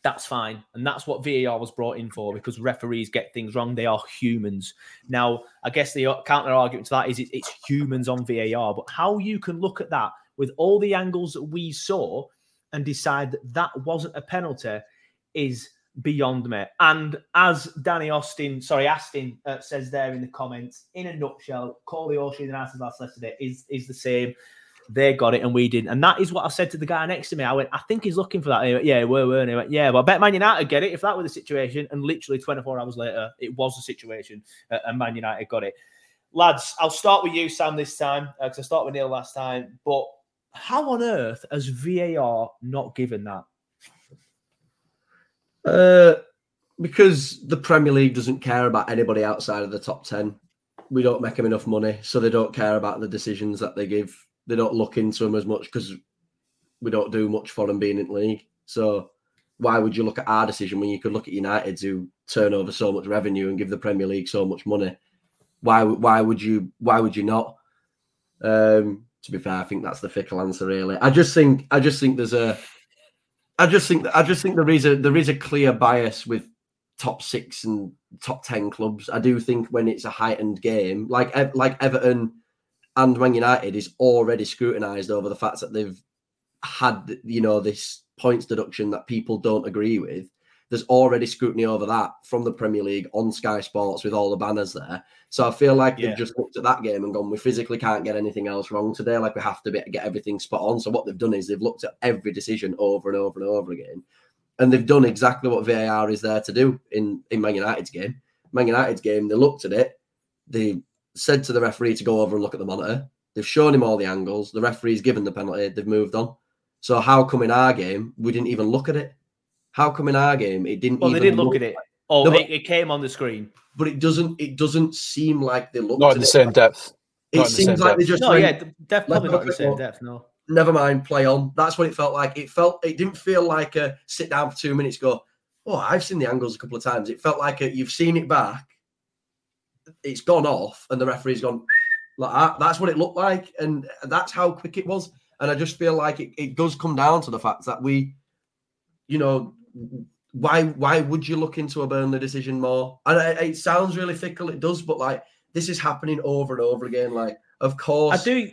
that's fine, and that's what VAR was brought in for because referees get things wrong. They are humans. Now, I guess the counter argument to that is it's humans on VAR, but how you can look at that with all the angles that we saw and decide that that wasn't a penalty is beyond me. And as Danny Austin, sorry, Astin uh, says there in the comments, in a nutshell, Koleosho and Arsenal last yesterday is is the same. They got it and we didn't. And that is what I said to the guy next to me. I went, I think he's looking for that. Went, yeah, we were. And he went, yeah, well, I bet Man United get it if that were the situation. And literally 24 hours later, it was the situation uh, and Man United got it. Lads, I'll start with you, Sam, this time because I started with Neil last time. But how on earth has VAR not given that? Uh, because the Premier League doesn't care about anybody outside of the top 10. We don't make them enough money, so they don't care about the decisions that they give. They don't look into them as much because we don't do much for them being in the league. So why would you look at our decision when you could look at United who turn over so much revenue and give the Premier League so much money? Why why would you why would you not? Um, to be fair, I think that's the fickle answer. Really, I just think I just think there's a I just think I just think there is a there is a clear bias with top six and top ten clubs. I do think when it's a heightened game, like like Everton and Man United, is already scrutinised over the fact that they've had you know this points deduction that people don't agree with. There's already scrutiny over that from the Premier League on Sky Sports with all the banners there. So I feel like Yeah. they've just looked at that game and gone, we physically can't get anything else wrong today. Like we have to be, get everything spot on. So what they've done is they've looked at every decision over and over and over again, and they've done exactly what VAR is there to do in in Man United's game. Man United's game, they looked at it, they said to the referee to go over and look at the monitor. They've shown him all the angles. The referee's given the penalty. They've moved on. So how come in our game we didn't even look at it? How come in our game it didn't? Well, they did look at it. Oh, No, but- it, it came on the screen. but it doesn't. It doesn't seem like they looked. Not at in the it. same depth. It not in the seems same like they depth. just No, went, yeah, d- def- probably not the same depth. No. never mind, play on. That's what it felt like. It felt. It didn't feel like a sit down for two minutes. Go. Oh, I've seen the angles a couple of times. It felt like a, you've seen it back. It's gone off, and the referee's gone like that. That's what it looked like, and that's how quick it was. And I just feel like it, it does come down to the fact that we, you know, why why would you look into a Burnley decision more? And it, it sounds really fickle, it does, but like this is happening over and over again. Like, of course, I do.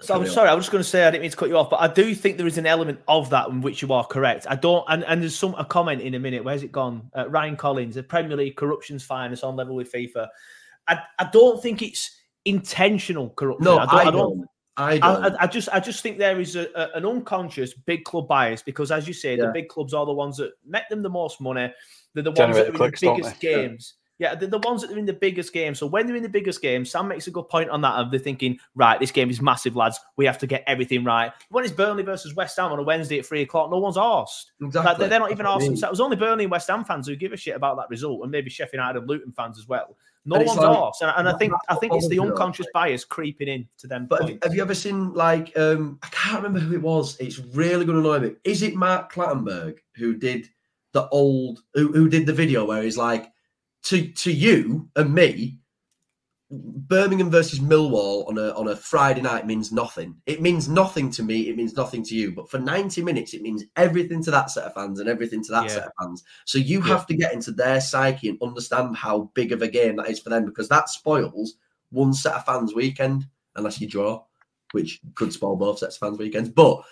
So I'm sorry, I was just going to say I didn't mean to cut you off, but I do think there is an element of that in which you are correct. I don't, and, and there's some a comment in a minute. Where's it gone? Uh, Ryan Collins, the Premier League corruption's fine. It's on level with FIFA. I, I don't think it's intentional corruption. No, I don't. I I don't, don't. I I, don't. I, I just, I just think there is a, a- an unconscious big club bias because, as you say, Yeah. the big clubs are the ones that make them the most money. They're the ones Generate that are the in clicks, the biggest they? Yeah. games. Yeah, they're the ones that are in the biggest games. So when they're in the biggest games, Sam makes a good point on that. Of they're thinking, right, this game is massive, lads. We have to get everything right. When it's Burnley versus West Ham on a Wednesday at three o'clock, no one's arsed. exactly. Like, they're, they're not even what I arsed themselves. It was only Burnley and West Ham fans who give a shit about that result, and maybe Sheffield United and Luton fans as well. No And it's one's like- arsed, and, and I think I think it's the bothers me, unconscious bias creeping in to them. But have, have you ever seen like um I can't remember who it was. It's really going to annoy me. Is it Mark Clattenburg who did the old who, who did the video where he's like to to you and me Birmingham versus Millwall on a on a Friday night means nothing. It means nothing to me. It means nothing to you. But for ninety minutes, it means everything to that set of fans and everything to that Yeah. set of fans. So you have to get into their psyche and understand how big of a game that is for them because that spoils one set of fans' weekend unless you draw. which could spoil both sets of fans' weekends. But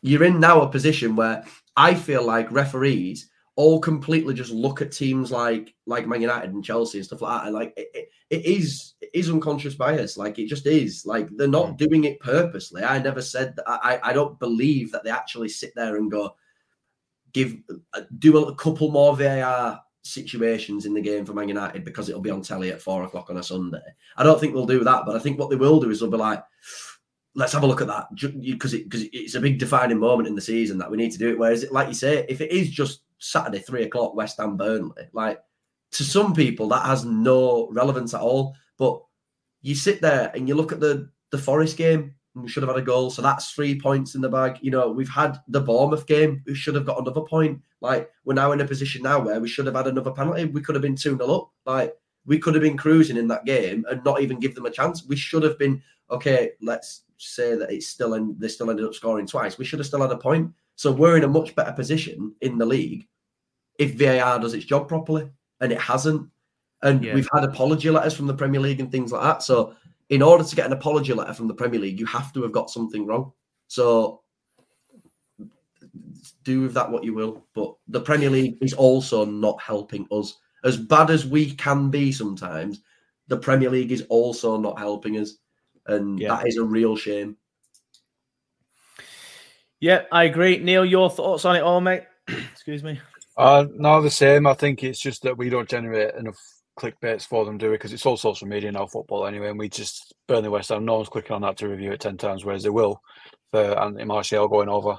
you're in now a position where I feel like referees all completely just look at teams like like Man United and Chelsea and stuff like that, and like it, it, is it is unconscious bias. Like it just is. Like they're not hmm. doing it purposely. I never said that. I I don't believe that they actually sit there and go give uh, do a couple more VAR situations in the game for Man United because it'll be on telly at four o'clock on a Sunday. I don't think they'll do that, but I think what they will do is they'll be like, let's have a look at that because it, because it's a big defining moment in the season that we need to do it. Whereas, like you say, if it is just Saturday three o'clock West Ham Burnley, like to some people that has no relevance at all. But you sit there and you look at the the Forest game we should have had a goal. So that's three points in the bag. You know, we've had the Bournemouth game. We should have got another point. Like we're now in a position now where we should have had another penalty. We could have been 2 0 up. Like we could have been cruising in that game and not even give them a chance. We should have been, okay, let's say that it's still in they still ended up scoring twice. We should have still had a point. So we're in a much better position in the league if VAR does its job properly. And it hasn't. And yeah. we've had apology letters from the Premier League and things like that. So in order to get an apology letter from the Premier League, you have to have got something wrong. So do with that what you will. But the Premier League is also not helping us. As bad as we can be sometimes, the Premier League is also not helping us. And yeah. that is a real shame. Yeah, I agree. Neil, your thoughts on it all, mate? Excuse me. Uh, no, the same. I think it's just that we don't generate enough clickbaits for them, do we? Because it's all social media now, football anyway, and we just Burnley West Ham. No one's clicking on that to review it ten times, whereas they will for Anthony Martial going over.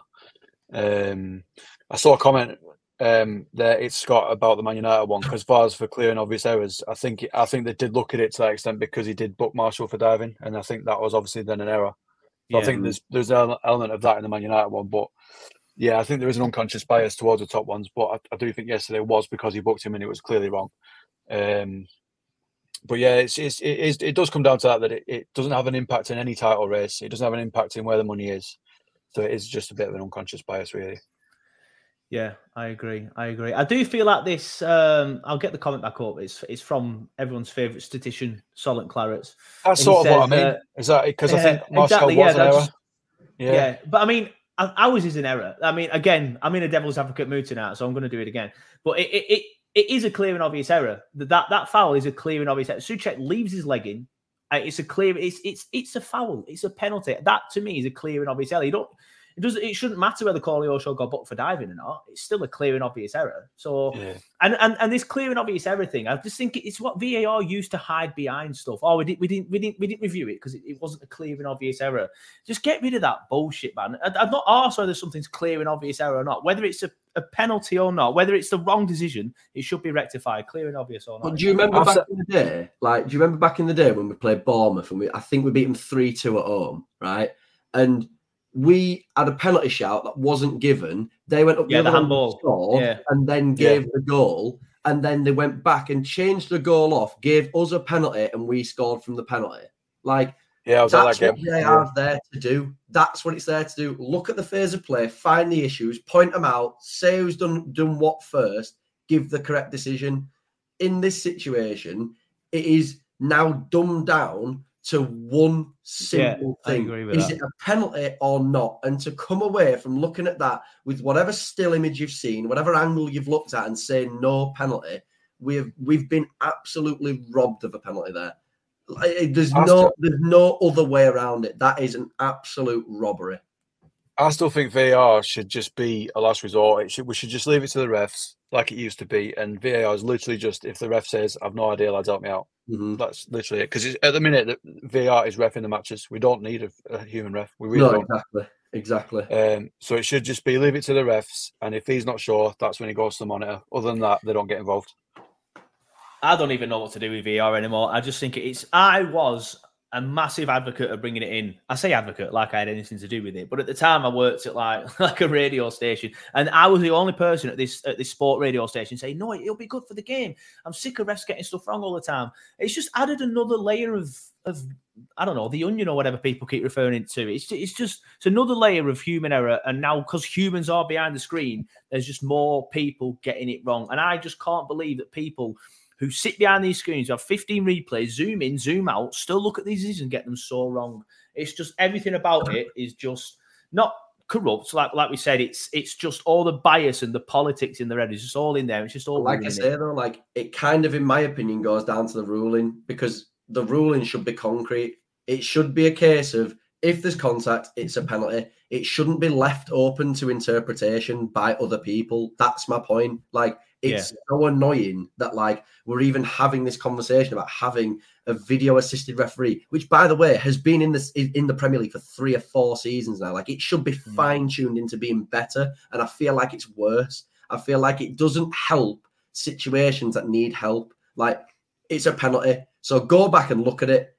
Um, I saw a comment um, there. It's Scott about the Man United one because Vars for clear and obvious errors. I think I think they did look at it to that extent because he did book Martial for diving, and I think that was obviously then an error. So yeah. I think there's there's an element of that in the Man United one, but yeah, I think there is an unconscious bias towards the top ones. But I, I do think yesterday was because he booked him and it was clearly wrong. Um, but yeah, it's, it's it is it does come down to that that it, it doesn't have an impact in any title race. It doesn't have an impact in where the money is. So it is just a bit of an unconscious bias, really. Yeah, I agree. I agree. I do feel like this. Um, I'll get the comment back up. It's it's from everyone's favourite statistician, Solent Clarets. That's sort of says, what I mean. Uh, is that because I think Marcel exactly, was yeah, an error? Yeah. yeah, but I mean, ours is an error. I mean, again, I'm in a devil's advocate mood tonight, so I'm going to do it again. But it, it, it it is a clear and obvious error. That that foul is a clear and obvious error. Soucek leaves his leg in. Uh, it's a clear. It's it's it's a foul. It's a penalty. That to me is a clear and obvious error. You don't it does it shouldn't matter whether Koleosho got booked for diving or not. It's still a clear and obvious error. So yeah. and, and and this clear and obvious error thing, I just think it's what VAR used to hide behind stuff. Oh, we didn't we didn't we didn't we didn't review it because it, it, wasn't a clear and obvious error. Just get rid of that bullshit, man. I, am not asked whether something's clear and obvious error or not. Whether it's a, a penalty or not, whether it's the wrong decision, it should be rectified, clear and obvious or not. But do you remember back in the day? Like, do you remember back in the day when we played Bournemouth and we I think we beat them three two at home, right? And we had a penalty shout that wasn't given. They went up yeah, the, the handball scored, yeah. and then gave yeah. the goal. And then they went back and changed the goal off, gave us a penalty, and we scored from the penalty. Like, yeah, that's that what they yeah. are there to do. That's what it's there to do. Look at the phase of play, find the issues, point them out, say who's done done what first, give the correct decision. In this situation, it is now dumbed down to one simple yeah, thing. Is that. it a penalty or not? And to come away from looking at that with whatever still image you've seen, whatever angle you've looked at, and say no penalty, we've we've been absolutely robbed of a penalty there. There's no there's no other way around it. That is an absolute robbery. I still think VAR should just be a last resort. It should, we should just leave it to the refs like it used to be. And VAR is literally just if the ref says, "I've no idea, lads, help me out." Mm-hmm. That's literally it. Because at the minute, the VAR is ref in the matches. We don't need a, a human ref. We really no, don't. exactly, exactly. Um, so it should just be leave it to the refs, and if he's not sure, that's when he goes to the monitor. Other than that, they don't get involved. I don't even know what to do with VAR anymore. I just think it's. I was a massive advocate of bringing it in. I say advocate like I had anything to do with it, but at the time I worked at like like a radio station, and I was the only person at this at this sport radio station saying, "No, it'll be good for the game." I'm sick of refs getting stuff wrong all the time. It's just added another layer of of I don't know the onion or whatever people keep referring to. It's it's just it's another layer of human error, and now because humans are behind the screen, there's just more people getting it wrong, and I just can't believe that people who sit behind these screens, have 15 replays, zoom in, zoom out, still look at these decisions and get them so wrong. It's just everything about it is just not corrupt. Like like we said, it's it's just all the bias and the politics in the red. It's just all in there. It's just all like I say it. though, like it kind of, in my opinion, goes down to the ruling because the ruling should be concrete. It should be a case of if there's contact, it's a penalty. It shouldn't be left open to interpretation by other people. That's my point. Like it's yeah. so annoying that like we're even having this conversation about having a video assisted referee, which by the way has been in this in the Premier League for three or four seasons now. Like it should be mm. fine tuned into being better, and I feel like it's worse. I feel like it doesn't help situations that need help. Like it's a penalty, so go back and look at it.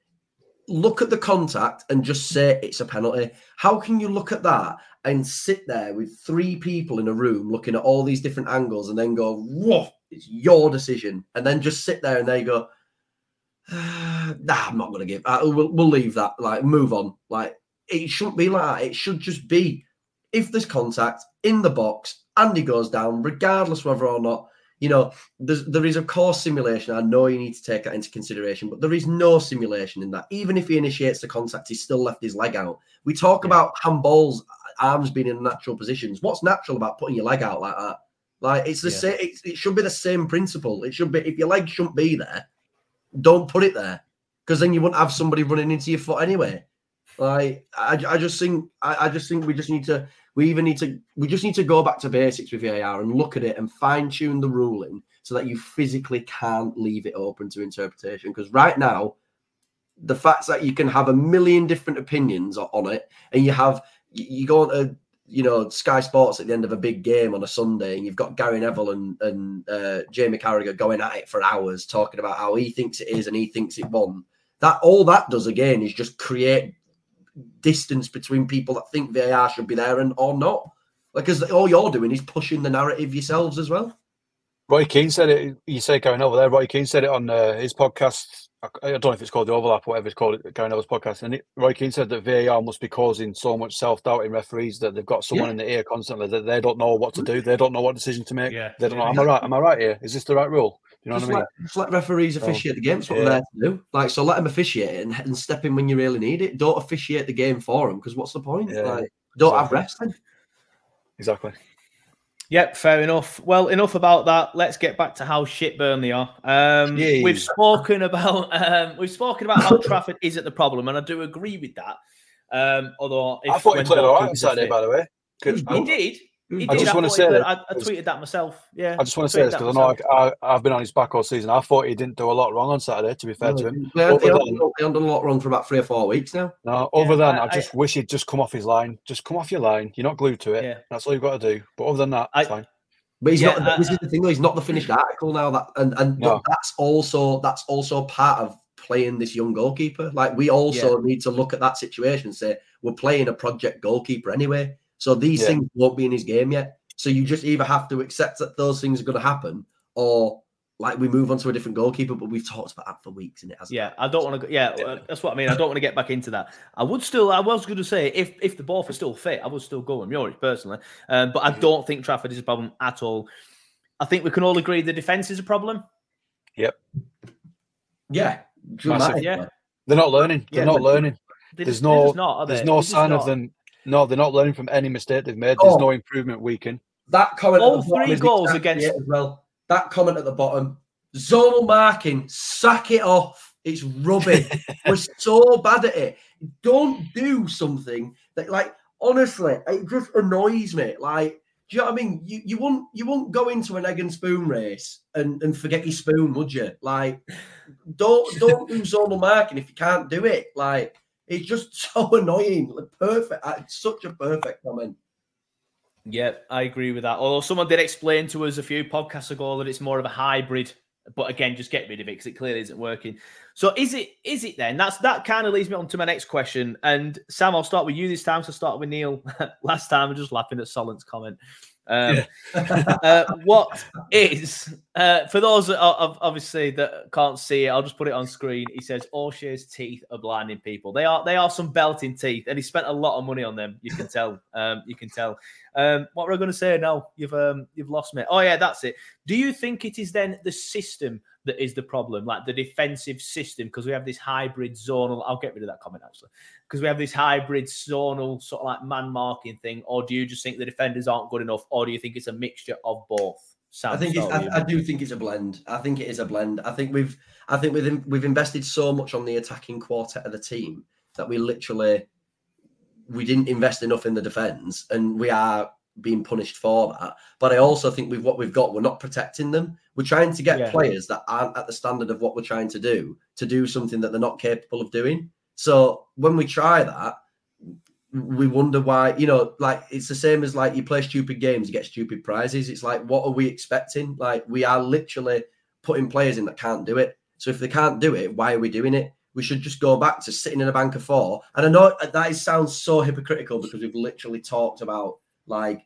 Look at the contact and just say it's a penalty. How can you look at that and sit there with three people in a room looking at all these different angles and then go, "Whoa, it's your decision," and then just sit there and they go, nah, I'm not going to give. Uh, we'll, we'll leave that. Like, move on. Like, it shouldn't be like that. It should just be if there's contact in the box, Andy goes down, regardless whether or not you know. There's there is of course simulation. I know you need to take that into consideration, but there is no simulation in that. Even if he initiates the contact, he's still left his leg out. We talk yeah. about handballs, arms being in natural positions. What's natural about putting your leg out like that? Like it's the yeah. same. It, it should be the same principle. It should be if your leg shouldn't be there don't put it there because then you wouldn't have somebody running into your foot anyway. Like I, I just think I, I just think we just need to we even need to we just need to go back to basics with VAR and look at it and fine tune the ruling so that you physically can't leave it open to interpretation. Because right now, the fact that you can have a million different opinions on it, and you have you go on to you know Sky Sports at the end of a big game on a Sunday, and you've got Gary Neville and and uh, Jamie Carragher going at it for hours, talking about how he thinks it is and he thinks it won. That all that does again is just create distance between people that think VAR should be there and or not. Like, because all you're doing is pushing the narrative yourselves as well. Roy Keane said it. You say going over there. Roy Keane said it on uh, his podcast I don't know if it's called the overlap or whatever it's called, Gary Neville's podcast. And it, Roy Keane said that VAR must be causing so much self doubt in referees that they've got someone yeah. in the ear constantly that they don't know what to do. They don't know what decision to make. Yeah. They don't know. Am I right? Am I right here? Is this the right rule? You know just what I mean? Let, just let referees officiate oh, the game. That's what yeah. they're there to do. Like, so let them officiate and, and step in when you really need it. Don't officiate the game for them because what's the point? Yeah. Like, don't exactly. have wrestling. Exactly. Yep, fair enough. Well, enough about that. Let's get back to how shit Burnley are. Um, we've spoken about um, we've spoken about how Trafford isn't the problem, and I do agree with that. Um, although I thought he played all right on Saturday, by the way. He, he did. He I just want to say that I, I, tweeted that myself. Yeah, I just want to say this because I know I, have been on his back all season. I thought he didn't do a lot wrong on Saturday. To be fair no, to him, he hasn't done a lot wrong for about three or four weeks now. No, other yeah, than I, I, just wish he'd just come off his line. Just come off your line. You're not glued to it. Yeah. That's all you've got to do. But other than that, I, fine. But he's yeah, not. Uh, this is the thing, though. He's not the finished article now. That and and no. that's also that's also part of playing this young goalkeeper. Like we also yeah. need to look at that situation and say we're playing a project goalkeeper anyway. So these yeah. things won't be in his game yet. So you just either have to accept that those things are going to happen, or like we move on to a different goalkeeper, but we've talked about that for weeks and it hasn't. Yeah, I don't want to. Yeah, uh, that's what I mean. I don't want to get back into that. I would still. I was going to say if if the ball was still fit, I would still go with Muric personally. Um, but I don't think Trafford is a problem at all. I think we can all agree the defense is a problem. Yep. Yeah. Massive. Yeah. They're not learning. They're yeah, not learning. there's no. Not, there's no sign of them. No, they're not learning from any mistake they've made. There's oh, no improvement week in. That comment. All three goals against as well that comment at the bottom, zonal marking, sack it off. It's rubbish. We're so bad at it. Don't do something that, like, honestly, it just annoys me. Like, do you know what I mean? You you won't you won't go into an egg and spoon race and, and forget your spoon, would you? Like, don't don't do zonal marking if you can't do it. Like, it's just so annoying. Like, perfect. It's such a perfect comment. Yeah, I agree with that. Although someone did explain to us a few podcasts ago that it's more of a hybrid, but again, just get rid of it because it clearly isn't working. So is it? Is it then? That's that kind of leads me on to my next question. And Sam, I'll start with you this time. So start with Neil. Last time, I'm just laughing at Solent's comment. Um, yeah. uh, what is uh, for those that are, obviously that can't see it? I'll just put it on screen. He says O'Shea's teeth are blinding people. They are they are some belting teeth, and he spent a lot of money on them. You can tell. Um, you can tell. Um, what were I going to say now? You've um, you've lost me. Oh yeah, that's it. Do you think it is then the system that is the problem, like the defensive system, because we have this hybrid zonal. I'll get rid of that comment actually, because we have this hybrid zonal sort of like man marking thing. Or do you just think the defenders aren't good enough, or do you think it's a mixture of both? I think it's, I, I, do think it's a blend. I think it is a blend. I think we've I think we've we've invested so much on the attacking quartet of the team that we literally we didn't invest enough in the defense, and we are being punished for that. But I also think with what we've got, we're not protecting them. We're trying to get yeah. players that aren't at the standard of what we're trying to do to do something that they're not capable of doing. So when we try that, we wonder why, you know, like it's the same as like you play stupid games, you get stupid prizes. It's like, what are we expecting? Like we are literally putting players in that can't do it. So if they can't do it, why are we doing it? We should just go back to sitting in a bank of four. And I know that sounds so hypocritical because we've literally talked about like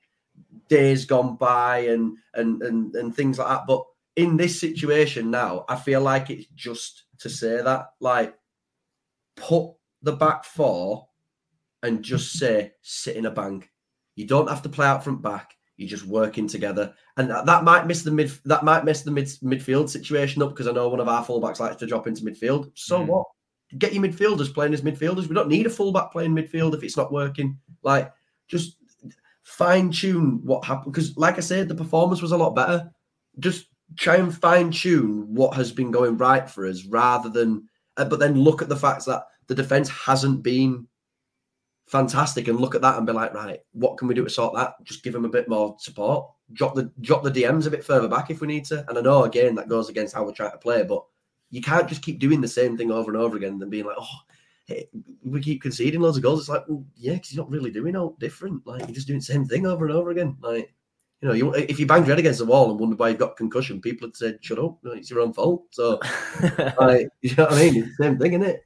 days gone by and and and and things like that. But in this situation now, I feel like it's just to say that, like, put the back four and just say sit in a bank. You don't have to play out front back. You're just working together, and that, that might miss the mid. That might miss the mid midfield situation up because I know one of our fullbacks likes to drop into midfield. So mm. what? Get your midfielders playing as midfielders. We don't need a fullback playing midfield if it's not working. Like, just fine tune what happened because, like I said, the performance was a lot better. Just try and fine tune what has been going right for us rather than, uh, but then look at the fact that the defense hasn't been fantastic and look at that and be like, right, what can we do to sort that? Just give them a bit more support. Drop the drop the DMs a bit further back if we need to. And I know again that goes against how we're trying to play, but you can't just keep doing the same thing over and over again and being like, oh, we keep conceding loads of goals. It's like, well, yeah, because you're not really doing all different. Like you're just doing the same thing over and over again. Like, you know, you if you banged your head against the wall and wonder why you've got concussion, people would say, "Shut up, it's your own fault." So, like, you know what I mean? It's the same thing, isn't it?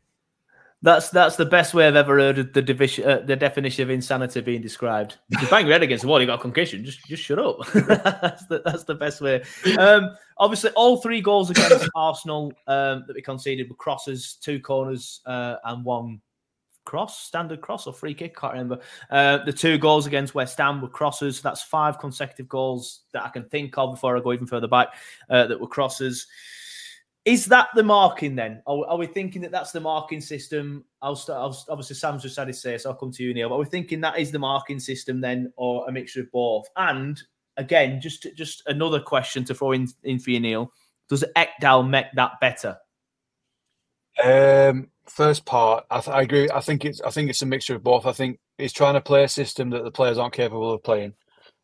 That's that's the best way I've ever heard the division, uh, the definition of insanity being described. If you bang your head against the wall, you got a concussion. Just just shut up. that's the that's the best way. Um, obviously, all three goals against Arsenal um, that we conceded were crosses, two corners, uh, and one cross, standard cross or free kick. Can't remember. Uh, the two goals against West Ham were crosses. That's five consecutive goals that I can think of before I go even further back uh, that were crosses. Is that the marking then? Are, are, we thinking that that's the marking system? I'll start. I'll, obviously, Sam's just had to say, so I'll come to you, Neil. But are we thinking that is the marking system then, or a mixture of both? And again, just just another question to throw in, in for you, Neil. Does Ekdal make that better? Um, first part, I, th- I agree. I think it's I think it's a mixture of both. I think he's trying to play a system that the players aren't capable of playing.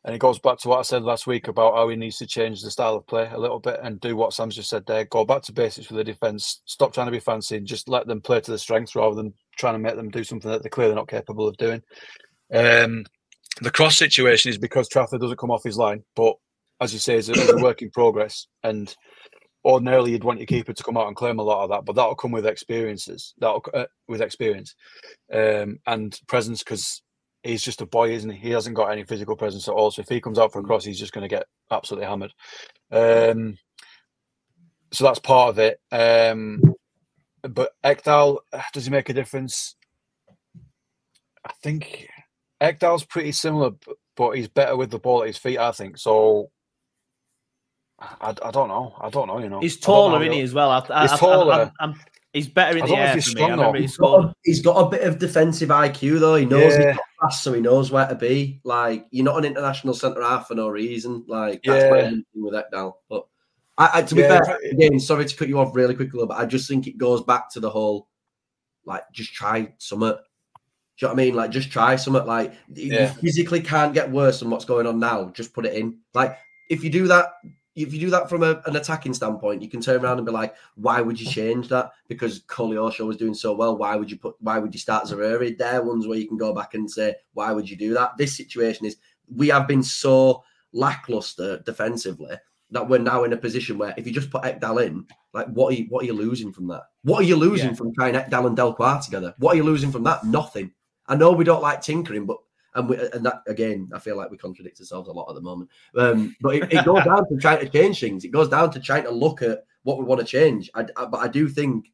And it goes back to what I said last week about how he needs to change the style of play a little bit and do what Sam's just said there. Go back to basics with the defence. Stop trying to be fancy and just let them play to their strengths rather than trying to make them do something that they're clearly not capable of doing. Um, the cross situation is because Trafford doesn't come off his line, but as you say, it's a, it's a work in progress. And ordinarily, you'd want your keeper to come out and claim a lot of that, but that'll come with experiences. That'll uh, with experience um, and presence because he's just a boy, isn't he? He hasn't got any physical presence at all. So if he comes out for a cross, he's just going to get absolutely hammered. Um, so that's part of it. Um, but Ekdal, does he make a difference? I think Ekdal's pretty similar, but he's better with the ball at his feet. I think so. I, I don't know. I don't know. You know, he's taller, isn't he? As well. I, he's I, taller. I, He's better in the air for me. I he's, got a, he's got a bit of defensive IQ though. He knows yeah. he's not fast, so he knows where to be. Like you're not an international centre half for no reason. Like that's yeah. I'm with Ekdal. But I, I, to be yeah. fair, again, sorry to cut you off really quickly, but I just think it goes back to the whole like just try something. Do you know what I mean? Like just try something. Like yeah. you physically can't get worse than what's going on now. Just put it in. Like if you do that if you do that from a, an attacking standpoint, you can turn around and be like, why would you change that? Because Koleosho was doing so well. Why would you put? Why would you start Zaroury? There, ones where you can go back and say, why would you do that? This situation is we have been so lackluster defensively that we're now in a position where if you just put Ekdal in, like what are you what are you losing from that? What are you losing yeah. from trying Ekdal and Delcroix together? What are you losing from that? Nothing. I know we don't like tinkering, but and we, and that again, I feel like we contradict ourselves a lot at the moment. Um, but it, it goes down to trying to change things. It goes down to trying to look at what we want to change. I, I, but I do think,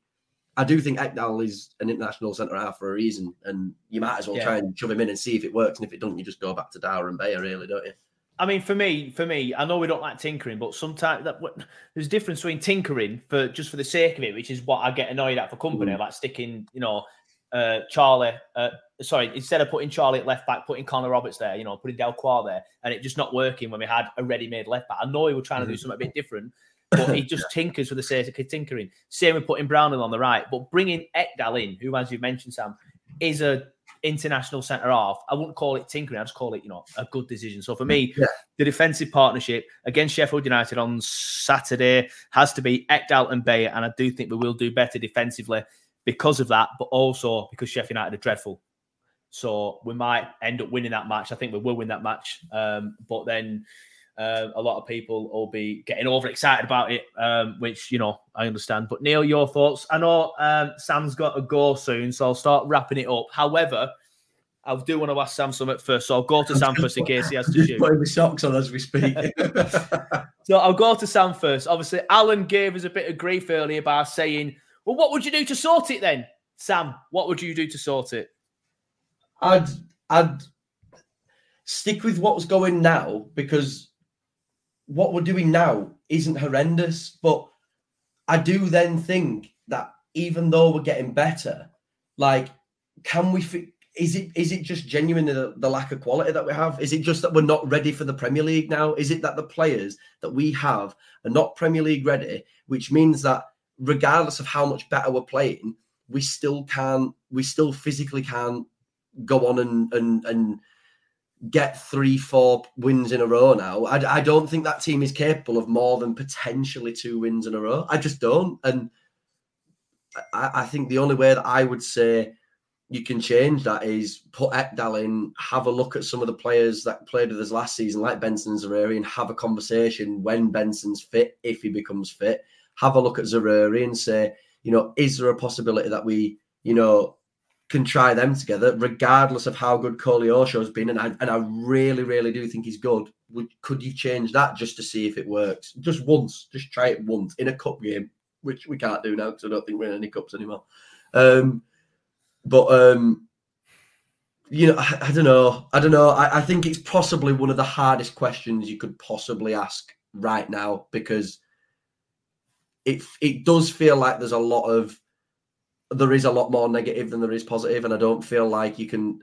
I do think Ekdal is an international centre half for a reason, and you might as well yeah. try and shove him in and see if it works. And if it doesn't, you just go back to Dara and Beyer, really, don't you? I mean, for me, for me, I know we don't like tinkering, but sometimes that there's a difference between tinkering for just for the sake of it, which is what I get annoyed at for Kompany, mm. like sticking, you know, uh, Charlie. Uh, sorry, instead of putting Charlie at left back, putting Connor Roberts there, you know, putting Del Delcroix there, and it just not working when we had a ready-made left back. I know we were trying to do mm-hmm. something a bit different, but he just tinkers for the sake of tinkering. Same with putting Brownhill on the right, but bringing Ekdal in, who, as you mentioned, Sam, is a international centre half. I wouldn't call it tinkering. I'd just call it, you know, a good decision. So for me, yeah. the defensive partnership against Sheffield United on Saturday has to be Ekdal and Beyer, and I do think we will do better defensively because of that, but also because Sheffield United are dreadful. So we might end up winning that match. I think we will win that match. Um, but then uh, a lot of people will be getting overexcited about it, um, which you know I understand. But Neil, your thoughts? I know um, Sam's got to go soon, so I'll start wrapping it up. However, I do want to ask Sam something first, so I'll go to Sam first in case he has to shoot. Putting the socks on as we speak. so I'll go to Sam first. Obviously, Alan gave us a bit of grief earlier by saying, "Well, what would you do to sort it then, Sam? What would you do to sort it?" I'd I'd stick with what's going now because what we're doing now isn't horrendous, but I do then think that even though we're getting better, like, can we? Fi- is it is it just genuinely the, the, lack of quality that we have? Is it just that we're not ready for the Premier League now? Is it that the players that we have are not Premier League ready, which means that regardless of how much better we're playing, we still can't, we still physically can't go on and and and get three, four wins in a row now. I, I don't think that team is capable of more than potentially two wins in a row. I just don't. And I, I think the only way that I would say you can change that is put Ekdal in, have a look at some of the players that played with us last season, like Benson and and have a conversation when Benson's fit, if he becomes fit. Have a look at Zaroury and say, you know, is there a possibility that we, you know, can try them together, regardless of how good Koleosho has been. And I, and I really, really do think he's good. Would, could you change that just to see if it works? Just once, just try it once in a cup game, which we can't do now because I don't think we're in any cups anymore. Um, but um, you know, I, I, don't know. I don't know. I, I think it's possibly one of the hardest questions you could possibly ask right now because it it does feel like there's a lot of there is a lot more negative than there is positive, and I don't feel like you can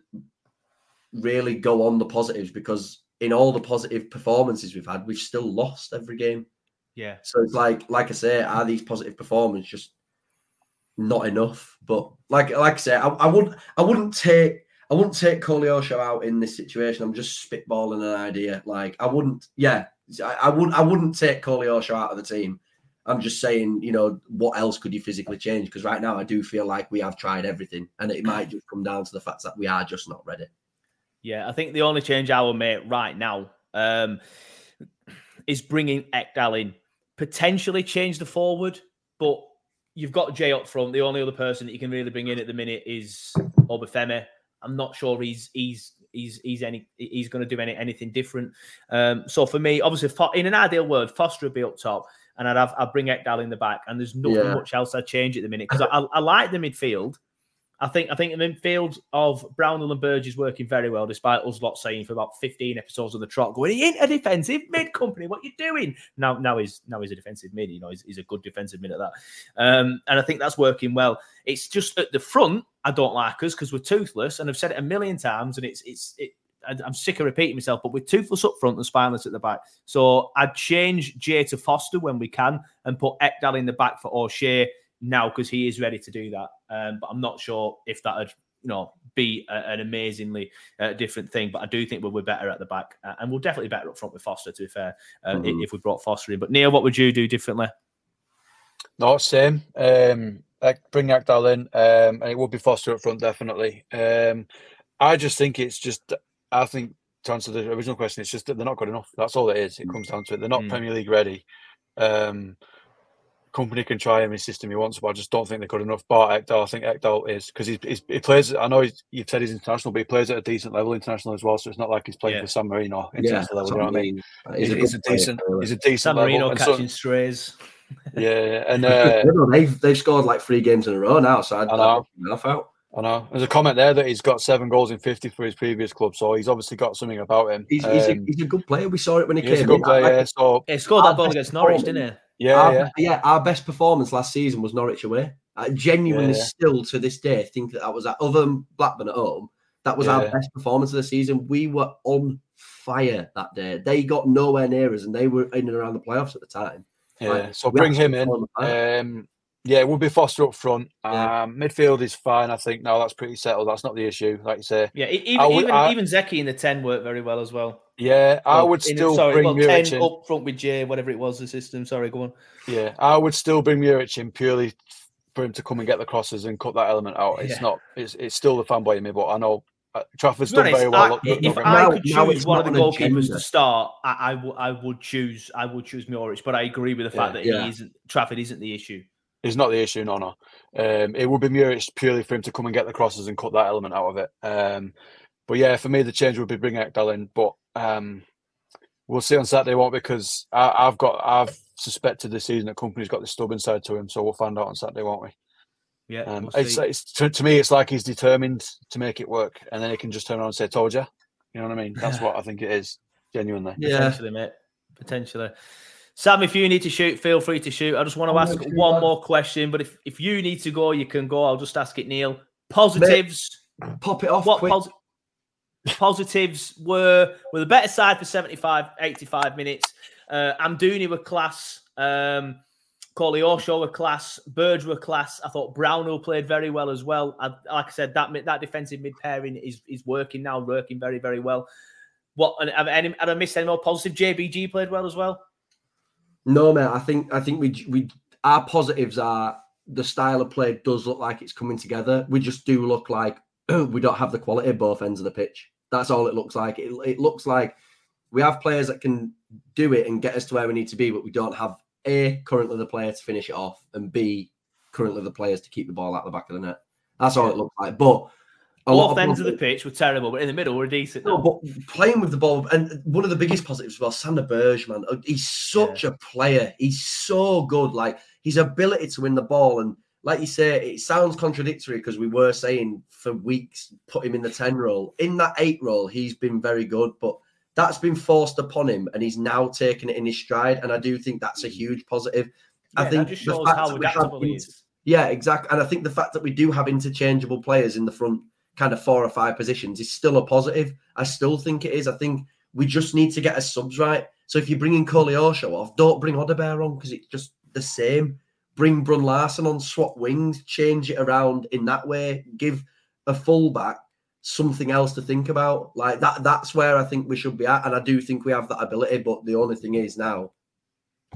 really go on the positives because in all the positive performances we've had, we've still lost every game. Yeah. So it's like, like I say, are these positive performances just not enough? But like, like I say, I, I would, I wouldn't take, I wouldn't take Koleosho out in this situation. I'm just spitballing an idea. Like, I wouldn't, yeah, I, I would, I wouldn't take Koleosho out of the team. I'm just saying, you know, what else could you physically change? Because right now, I do feel like we have tried everything, and it might just come down to the fact that we are just not ready. Yeah, I think the only change I will make right now um, is bringing Ekdal in. Potentially change the forward, but you've got Jay up front. The only other person that you can really bring in at the minute is Obafemi. I'm not sure he's he's he's he's any he's going to do any anything different. Um, so for me, obviously, in an ideal world, Foster would be up top and I'd have I'd bring Ekdal in the back, and there's nothing yeah. much else I'd change at the minute because I, I, I, like the midfield. I think I think the midfield of Brownhill and Berge's working very well, despite us lot saying for about 15 episodes of the trot, going, he ain't a defensive mid Kompany. What are you doing? Now now he's now he's a defensive mid. You know, he's, he's a good defensive mid at that. Um, and I think that's working well. It's just at the front I don't like us because we're toothless, and I've said it a million times, and it's it's it, I'm sick of repeating myself, but with toothless up front and spineless at the back. So I'd change Jay to Foster when we can and put Ekdal in the back for O'Shea now because he is ready to do that. Um, but I'm not sure if that would, you know, be a, an amazingly uh, different thing. But I do think we're, we're better at the back, uh, and we're definitely better up front with Foster. To be fair, uh, mm-hmm. if we brought Foster in. But Neil, what would you do differently? No, same. Um, like bring Ekdal in, um, and it would be Foster up front definitely. Um, I just think it's just I think to answer the original question, it's just that they're not good enough. That's all it is. It comes down to it. They're not mm. Premier League ready. Um, Kompany can try him his system he wants, but I just don't think they're good enough. But Ekdal, I think Ekdal is because he plays. I know you've said he's international, but he plays at a decent level international as well. So it's not like he's playing yeah. for San Marino international yeah, level. You know what I mean? He's, he's, he's a decent. Player, he's a decent. San Marino level. catching so, strays. Yeah, and uh, they've they've scored like three games in a row now. So I'd, I know. I'd out. I know. There's a comment there that he's got seven goals in 50 for his previous club, so he's obviously got something about him. He's, he's, a, Um, he's a good player. We saw it when he he's came a good in. player, Like. So, He scored that Our goal against Norwich, didn't he? Yeah, our, yeah. yeah, our best performance last season was Norwich away. I genuinely Yeah. still to this day think that that was that other than Blackburn at home. That was our Yeah. best performance of the season. We were on fire that day. They got nowhere near us, and they were in and around the playoffs at the time. Yeah, Like, so bring him in. won the fight. Um, yeah, we'll be Foster up front. Yeah. Um, midfield is fine, I think. No, that's pretty settled. That's not the issue, like you say. Yeah, even I would- even, I- even Zeki in the ten worked very well as well. Yeah, I Well, would in- still sorry, bring well, Muric ten in. up front with Jay, whatever it was, the system. Sorry, go on. Yeah, I would still bring Muric in purely for him to come and get the crosses and cut that element out. It's Yeah. not. It's it's still the fanboy in me, but I know uh, Trafford's To done honest, very well. I- look- if look- I could now choose it's one of the goalkeepers agenda. to start, I, I, w- I would choose I would choose Muric, but I agree with the fact that Yeah. he isn't Trafford isn't the issue. It's not the issue, no, no. Um, it would be Muric purely for him to come and get the crosses and cut that element out of it. Um, but yeah, for me, the change would be bring Ekdal in. But um, we'll see on Saturday, won't we? Because I, I've got, I've suspected this season that Kompany's got the stubborn side to him. So we'll find out on Saturday, won't we? Yeah, Um, we'll it's, see. it's to, to me, it's like he's determined to make it work, and then he can just turn around and say, "Told you." You know what I mean? That's what I think it is, genuinely. Yeah. potentially, mate. Potentially. Sam, if you need to shoot, feel free to shoot. I just want to I'm ask gonna one lad. more question, but if, if you need to go, you can go. I'll just ask it, Neil. Positives. Pop it off what quick. posi- positives were were the better side for 75 85 minutes. Uh Amdouni were class. Um Koleosho were class. Berge were class. I thought Brownhill played very well as well. I, like I said that that defensive mid pairing is is working now working very very well. What and have, any, have I missed any more positive? JBG played well as well? No, man. I think I think we we our positives are the style of play does look like it's coming together. We just do look like we don't have the quality at both ends of the pitch. That's all it looks like. It, it looks like we have players that can do it and get us to where we need to be, but we don't have a currently the player to finish it off, and b currently the players to keep the ball out the back of the net. That's all it looks like. But a lot both ends of the pitch were terrible but in the middle were decent no, now. but playing with the ball, and one of the biggest positives was Sander Berge, man. He's such a player. He's so good. Like his ability to win the ball, and like you say, it sounds contradictory because we were saying for weeks put him in the ten role. In that eight role, he's been very good, but that's been forced upon him, and he's now taken it in his stride. And I do think that's a mm. huge positive. I think just the shows fact how that we have adaptable he is yeah, exactly. And I think the fact that we do have interchangeable players in the front, kind of four or five positions, is still a positive. I still think it is. I think we just need to get our subs right. So if you're bringing Koleosho off, don't bring Odobert on because it's just the same. Bring Bruun Larsen on, swap wings, change it around in that way. Give a fullback something else to think about. Like that. That's where I think we should be at, and I do think we have that ability. But the only thing is now,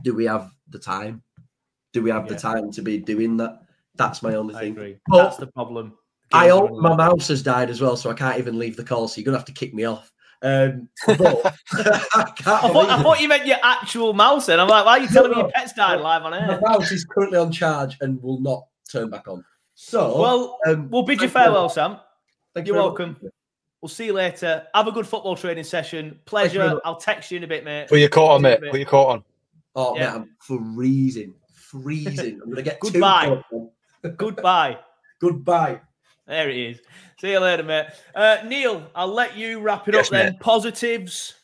do we have the time? Do we have the time to be doing that? That's my only I thing. agree But that's the problem I hope my mouse has died as well, so I can't even leave the call. So you're gonna have to kick me off. Um, but I can't I thought, I thought you meant your actual mouse and I'm like why are you telling me your pet's died live on My air mouse is currently on charge and will not turn back on. So well um, we'll bid you farewell. Sam Thank you You're very much. welcome. We'll see you later. Have a good football training session. very Pleasure. I'll text you in a bit, mate. Put your coat on, See you in mate. a bit. Put your coat on. Oh Yeah. man, I'm freezing, freezing. I'm gonna get two Goodbye. Goodbye. Goodbye. There it is. See you later, mate. Uh, Neil, I'll let you wrap it Yes, up then. Positives.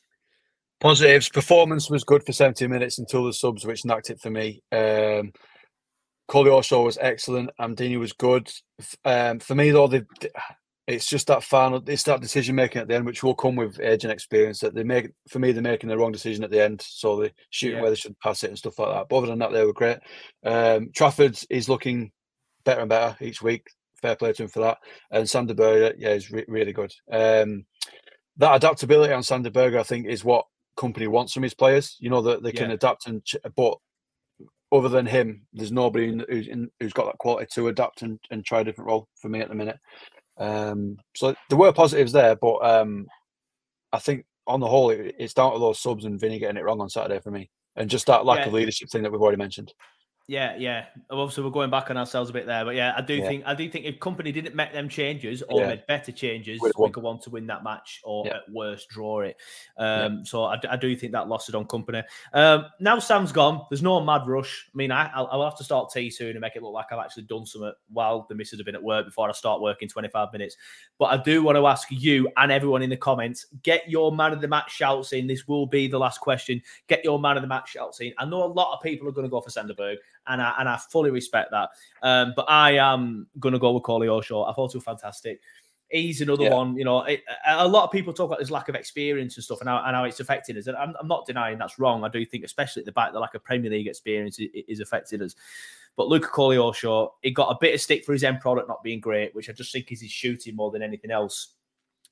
Positives. Performance was good for 70 minutes until the subs, which knocked it for me. Um, Koleosho was excellent. Amdouni was good. Um, for me, though, the, it's just that final, it's that decision making at the end, which will come with age and experience. That they make, for me, they're making the wrong decision at the end, so they shooting Yeah. where they should pass it and stuff like that. But other than that, they were great. Um, Trafford is looking better and better each week. Fair play to him for that. And Sander Berge, yeah, is re- really good. Um, that adaptability on Sander Berge, I think, is what Kompany wants from his players. You know that they can Yeah. adapt and, ch- but other than him, there's nobody in, who's in, who's got that quality to adapt and, and try a different role for me at the minute. Um, so there were positives there, but um, I think on the whole, it, it's down to those subs and Vinny getting it wrong on Saturday for me, and just that lack Yeah. of leadership thing that we've already mentioned. Yeah, yeah. Obviously, we're going back on ourselves a bit there, but yeah, I do Yeah. think I do think if Kompany didn't make them changes or Yeah. made better changes, we could want to win that match or Yeah. at worst draw it. Um, So I do think that lost it on Kompany. Um, now Sam's gone. There's no mad rush. I mean, I, I'll, I'll have to start tea soon and make it look like I've actually done something while the missus have been at work before I start working 25 minutes. But I do want to ask you and everyone in the comments: get your man of the match shouts in. This will be the last question. Get your man of the match shouts in. I know a lot of people are going to go for Sander Berge, and I and I fully respect that. Um, but I am going to go with Koleosho. I thought he was fantastic. He's another Yeah. one. You know, it, a lot of people talk about his lack of experience and stuff, and how, and how it's affecting us. And I'm, I'm not denying that's wrong. I do think, especially at the back, the lack of Premier League experience is, is affecting us. But Luca Koleosho, he got a bit of stick for his end product not being great, which I just think is his shooting more than anything else.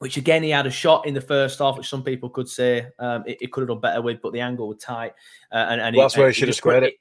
Which again, he had a shot in the first half, which some people could say um, it, it could have done better with, but the angle was tight. Uh, and, and Well, that's where he should have squared it.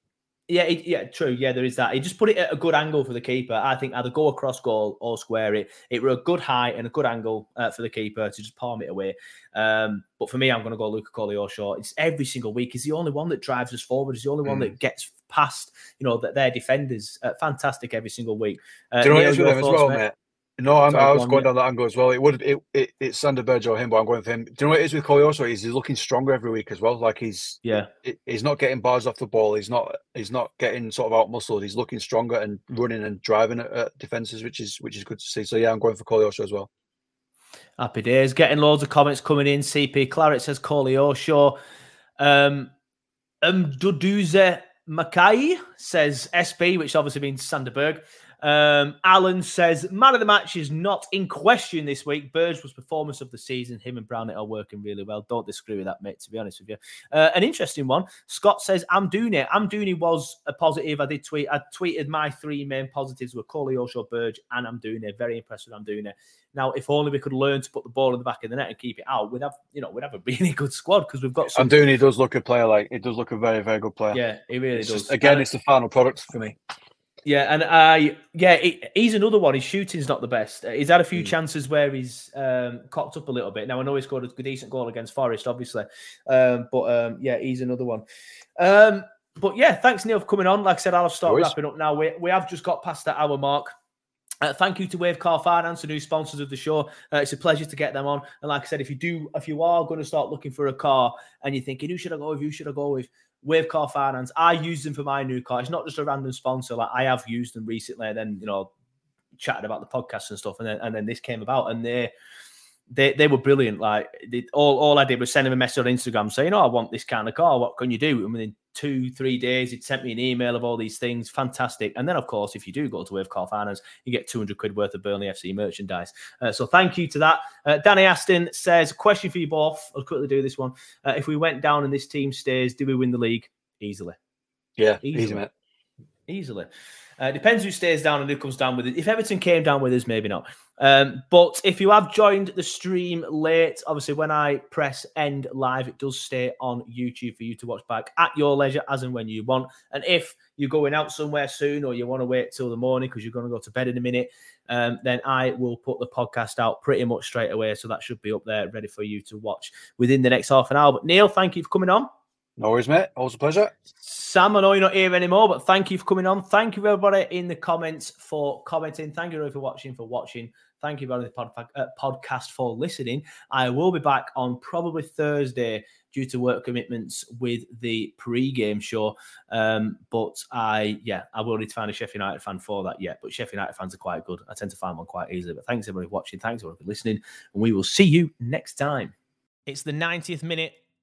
Yeah, he, yeah, true. Yeah, there is that. He just put it at a good angle for the keeper. I think either go across goal or square it. It were a good height and a good angle uh, for the keeper to just palm it away. Um, but for me, I'm going to go Luca Koleosho. It's every single week. He's the only one that drives us forward. He's the only one Mm. that gets past, you know, that their defenders. Uh, fantastic every single week. Uh, Do you know what it with him as well, mate? mate? No, I'm, I was going down that angle as well. It would it, it it's Sander Berge or him, but I'm going for him. Do you know what it is with Koleosho? Is he's looking stronger every week as well. Like he's Yeah. he- he's not getting bars off the ball. He's not he's not getting sort of out muscled. He's looking stronger and running and driving at, at defenses, which is which is good to see. So yeah, I'm going for Koleosho as well. Happy days. Getting loads of comments coming in. CP Claret says Koleosho. Um, um, Duduze Mackay says SB, which obviously means Sander Berge. Um, Alan says man of the match is not in question this week. Berge was performance of the season. Him and Brownhill are working really well. Don't disagree with that, mate. To be honest with you, uh, an interesting one. Scott says Amdouni. Amdouni was a positive. I did tweet. I tweeted my three main positives were Coley, Oshaw, Berge, and Amdouni. Very impressed with Amdouni. Now, if only we could learn to put the ball in the back of the net and keep it out, we'd have, you know, we'd have a really good squad because we've got some. I'm doing. Does look a player. Like it does look a very very good player. yeah, he really It's does. just, again, And- it's the final product for me. Yeah, and I yeah, he, he's another one. His shooting's not the best. He's had a few Mm. chances where he's um, cocked up a little bit. Now I know he scored a decent goal against Forest, obviously, um, but um, yeah, he's another one. Um, but yeah, thanks Neil for coming on. Like I said, I'll start worries. wrapping up now. We we have just got past that hour mark. Uh, thank you to Wave Car Finance, the new sponsors of the show. Uh, it's a pleasure to get them on. And like I said, if you do, if you are going to start looking for a car and you're thinking, who should I go with? Who should I go with? Wave Car Finance. I use them for my new car. It's not just a random sponsor. Like I have used them recently, and then you know, chatted about the podcast and stuff, and then and then this came about, and they they they were brilliant. Like they, all all I did was send him a message on Instagram saying, "Oh, I want this kind of car. What can you do?" And within two three days, he'd sent me an email of all these things. Fantastic. And then of course, if you do go to Wave Car Finance, you get two hundred quid worth of Burnley FC merchandise. Uh, so thank you to that. Uh, Danny Aston says, "Question for you both. I'll quickly do this one. Uh, if we went down and this team stays, do we win the league easily?" Yeah, Easily. easy mate. Easily. Uh, depends who stays down and who comes down with it. If Everton came down with us, maybe not. Um, but if you have joined the stream late, obviously when I press end live, it does stay on YouTube for you to watch back at your leisure as and when you want. And if you're going out somewhere soon or you want to wait till the morning because you're going to go to bed in a minute, um, then I will put the podcast out pretty much straight away. So that should be up there ready for you to watch within the next half an hour. But Neil, thank you for coming on. No worries, mate. Always a pleasure. Sam, I know you're not here anymore, but thank you for coming on. Thank you, everybody, in the comments for commenting. Thank you, everybody, for watching, for watching. Thank you, everybody, in the pod- uh, podcast for listening. I will be back on probably Thursday due to work commitments with the pre-game show. Um, but I, yeah, I will need to find a Sheffield United fan for that yet. But Sheffield United fans are quite good. I tend to find one quite easily. But thanks, everybody, for watching. Thanks, everybody, for listening. And we will see you next time. It's the 90th minute.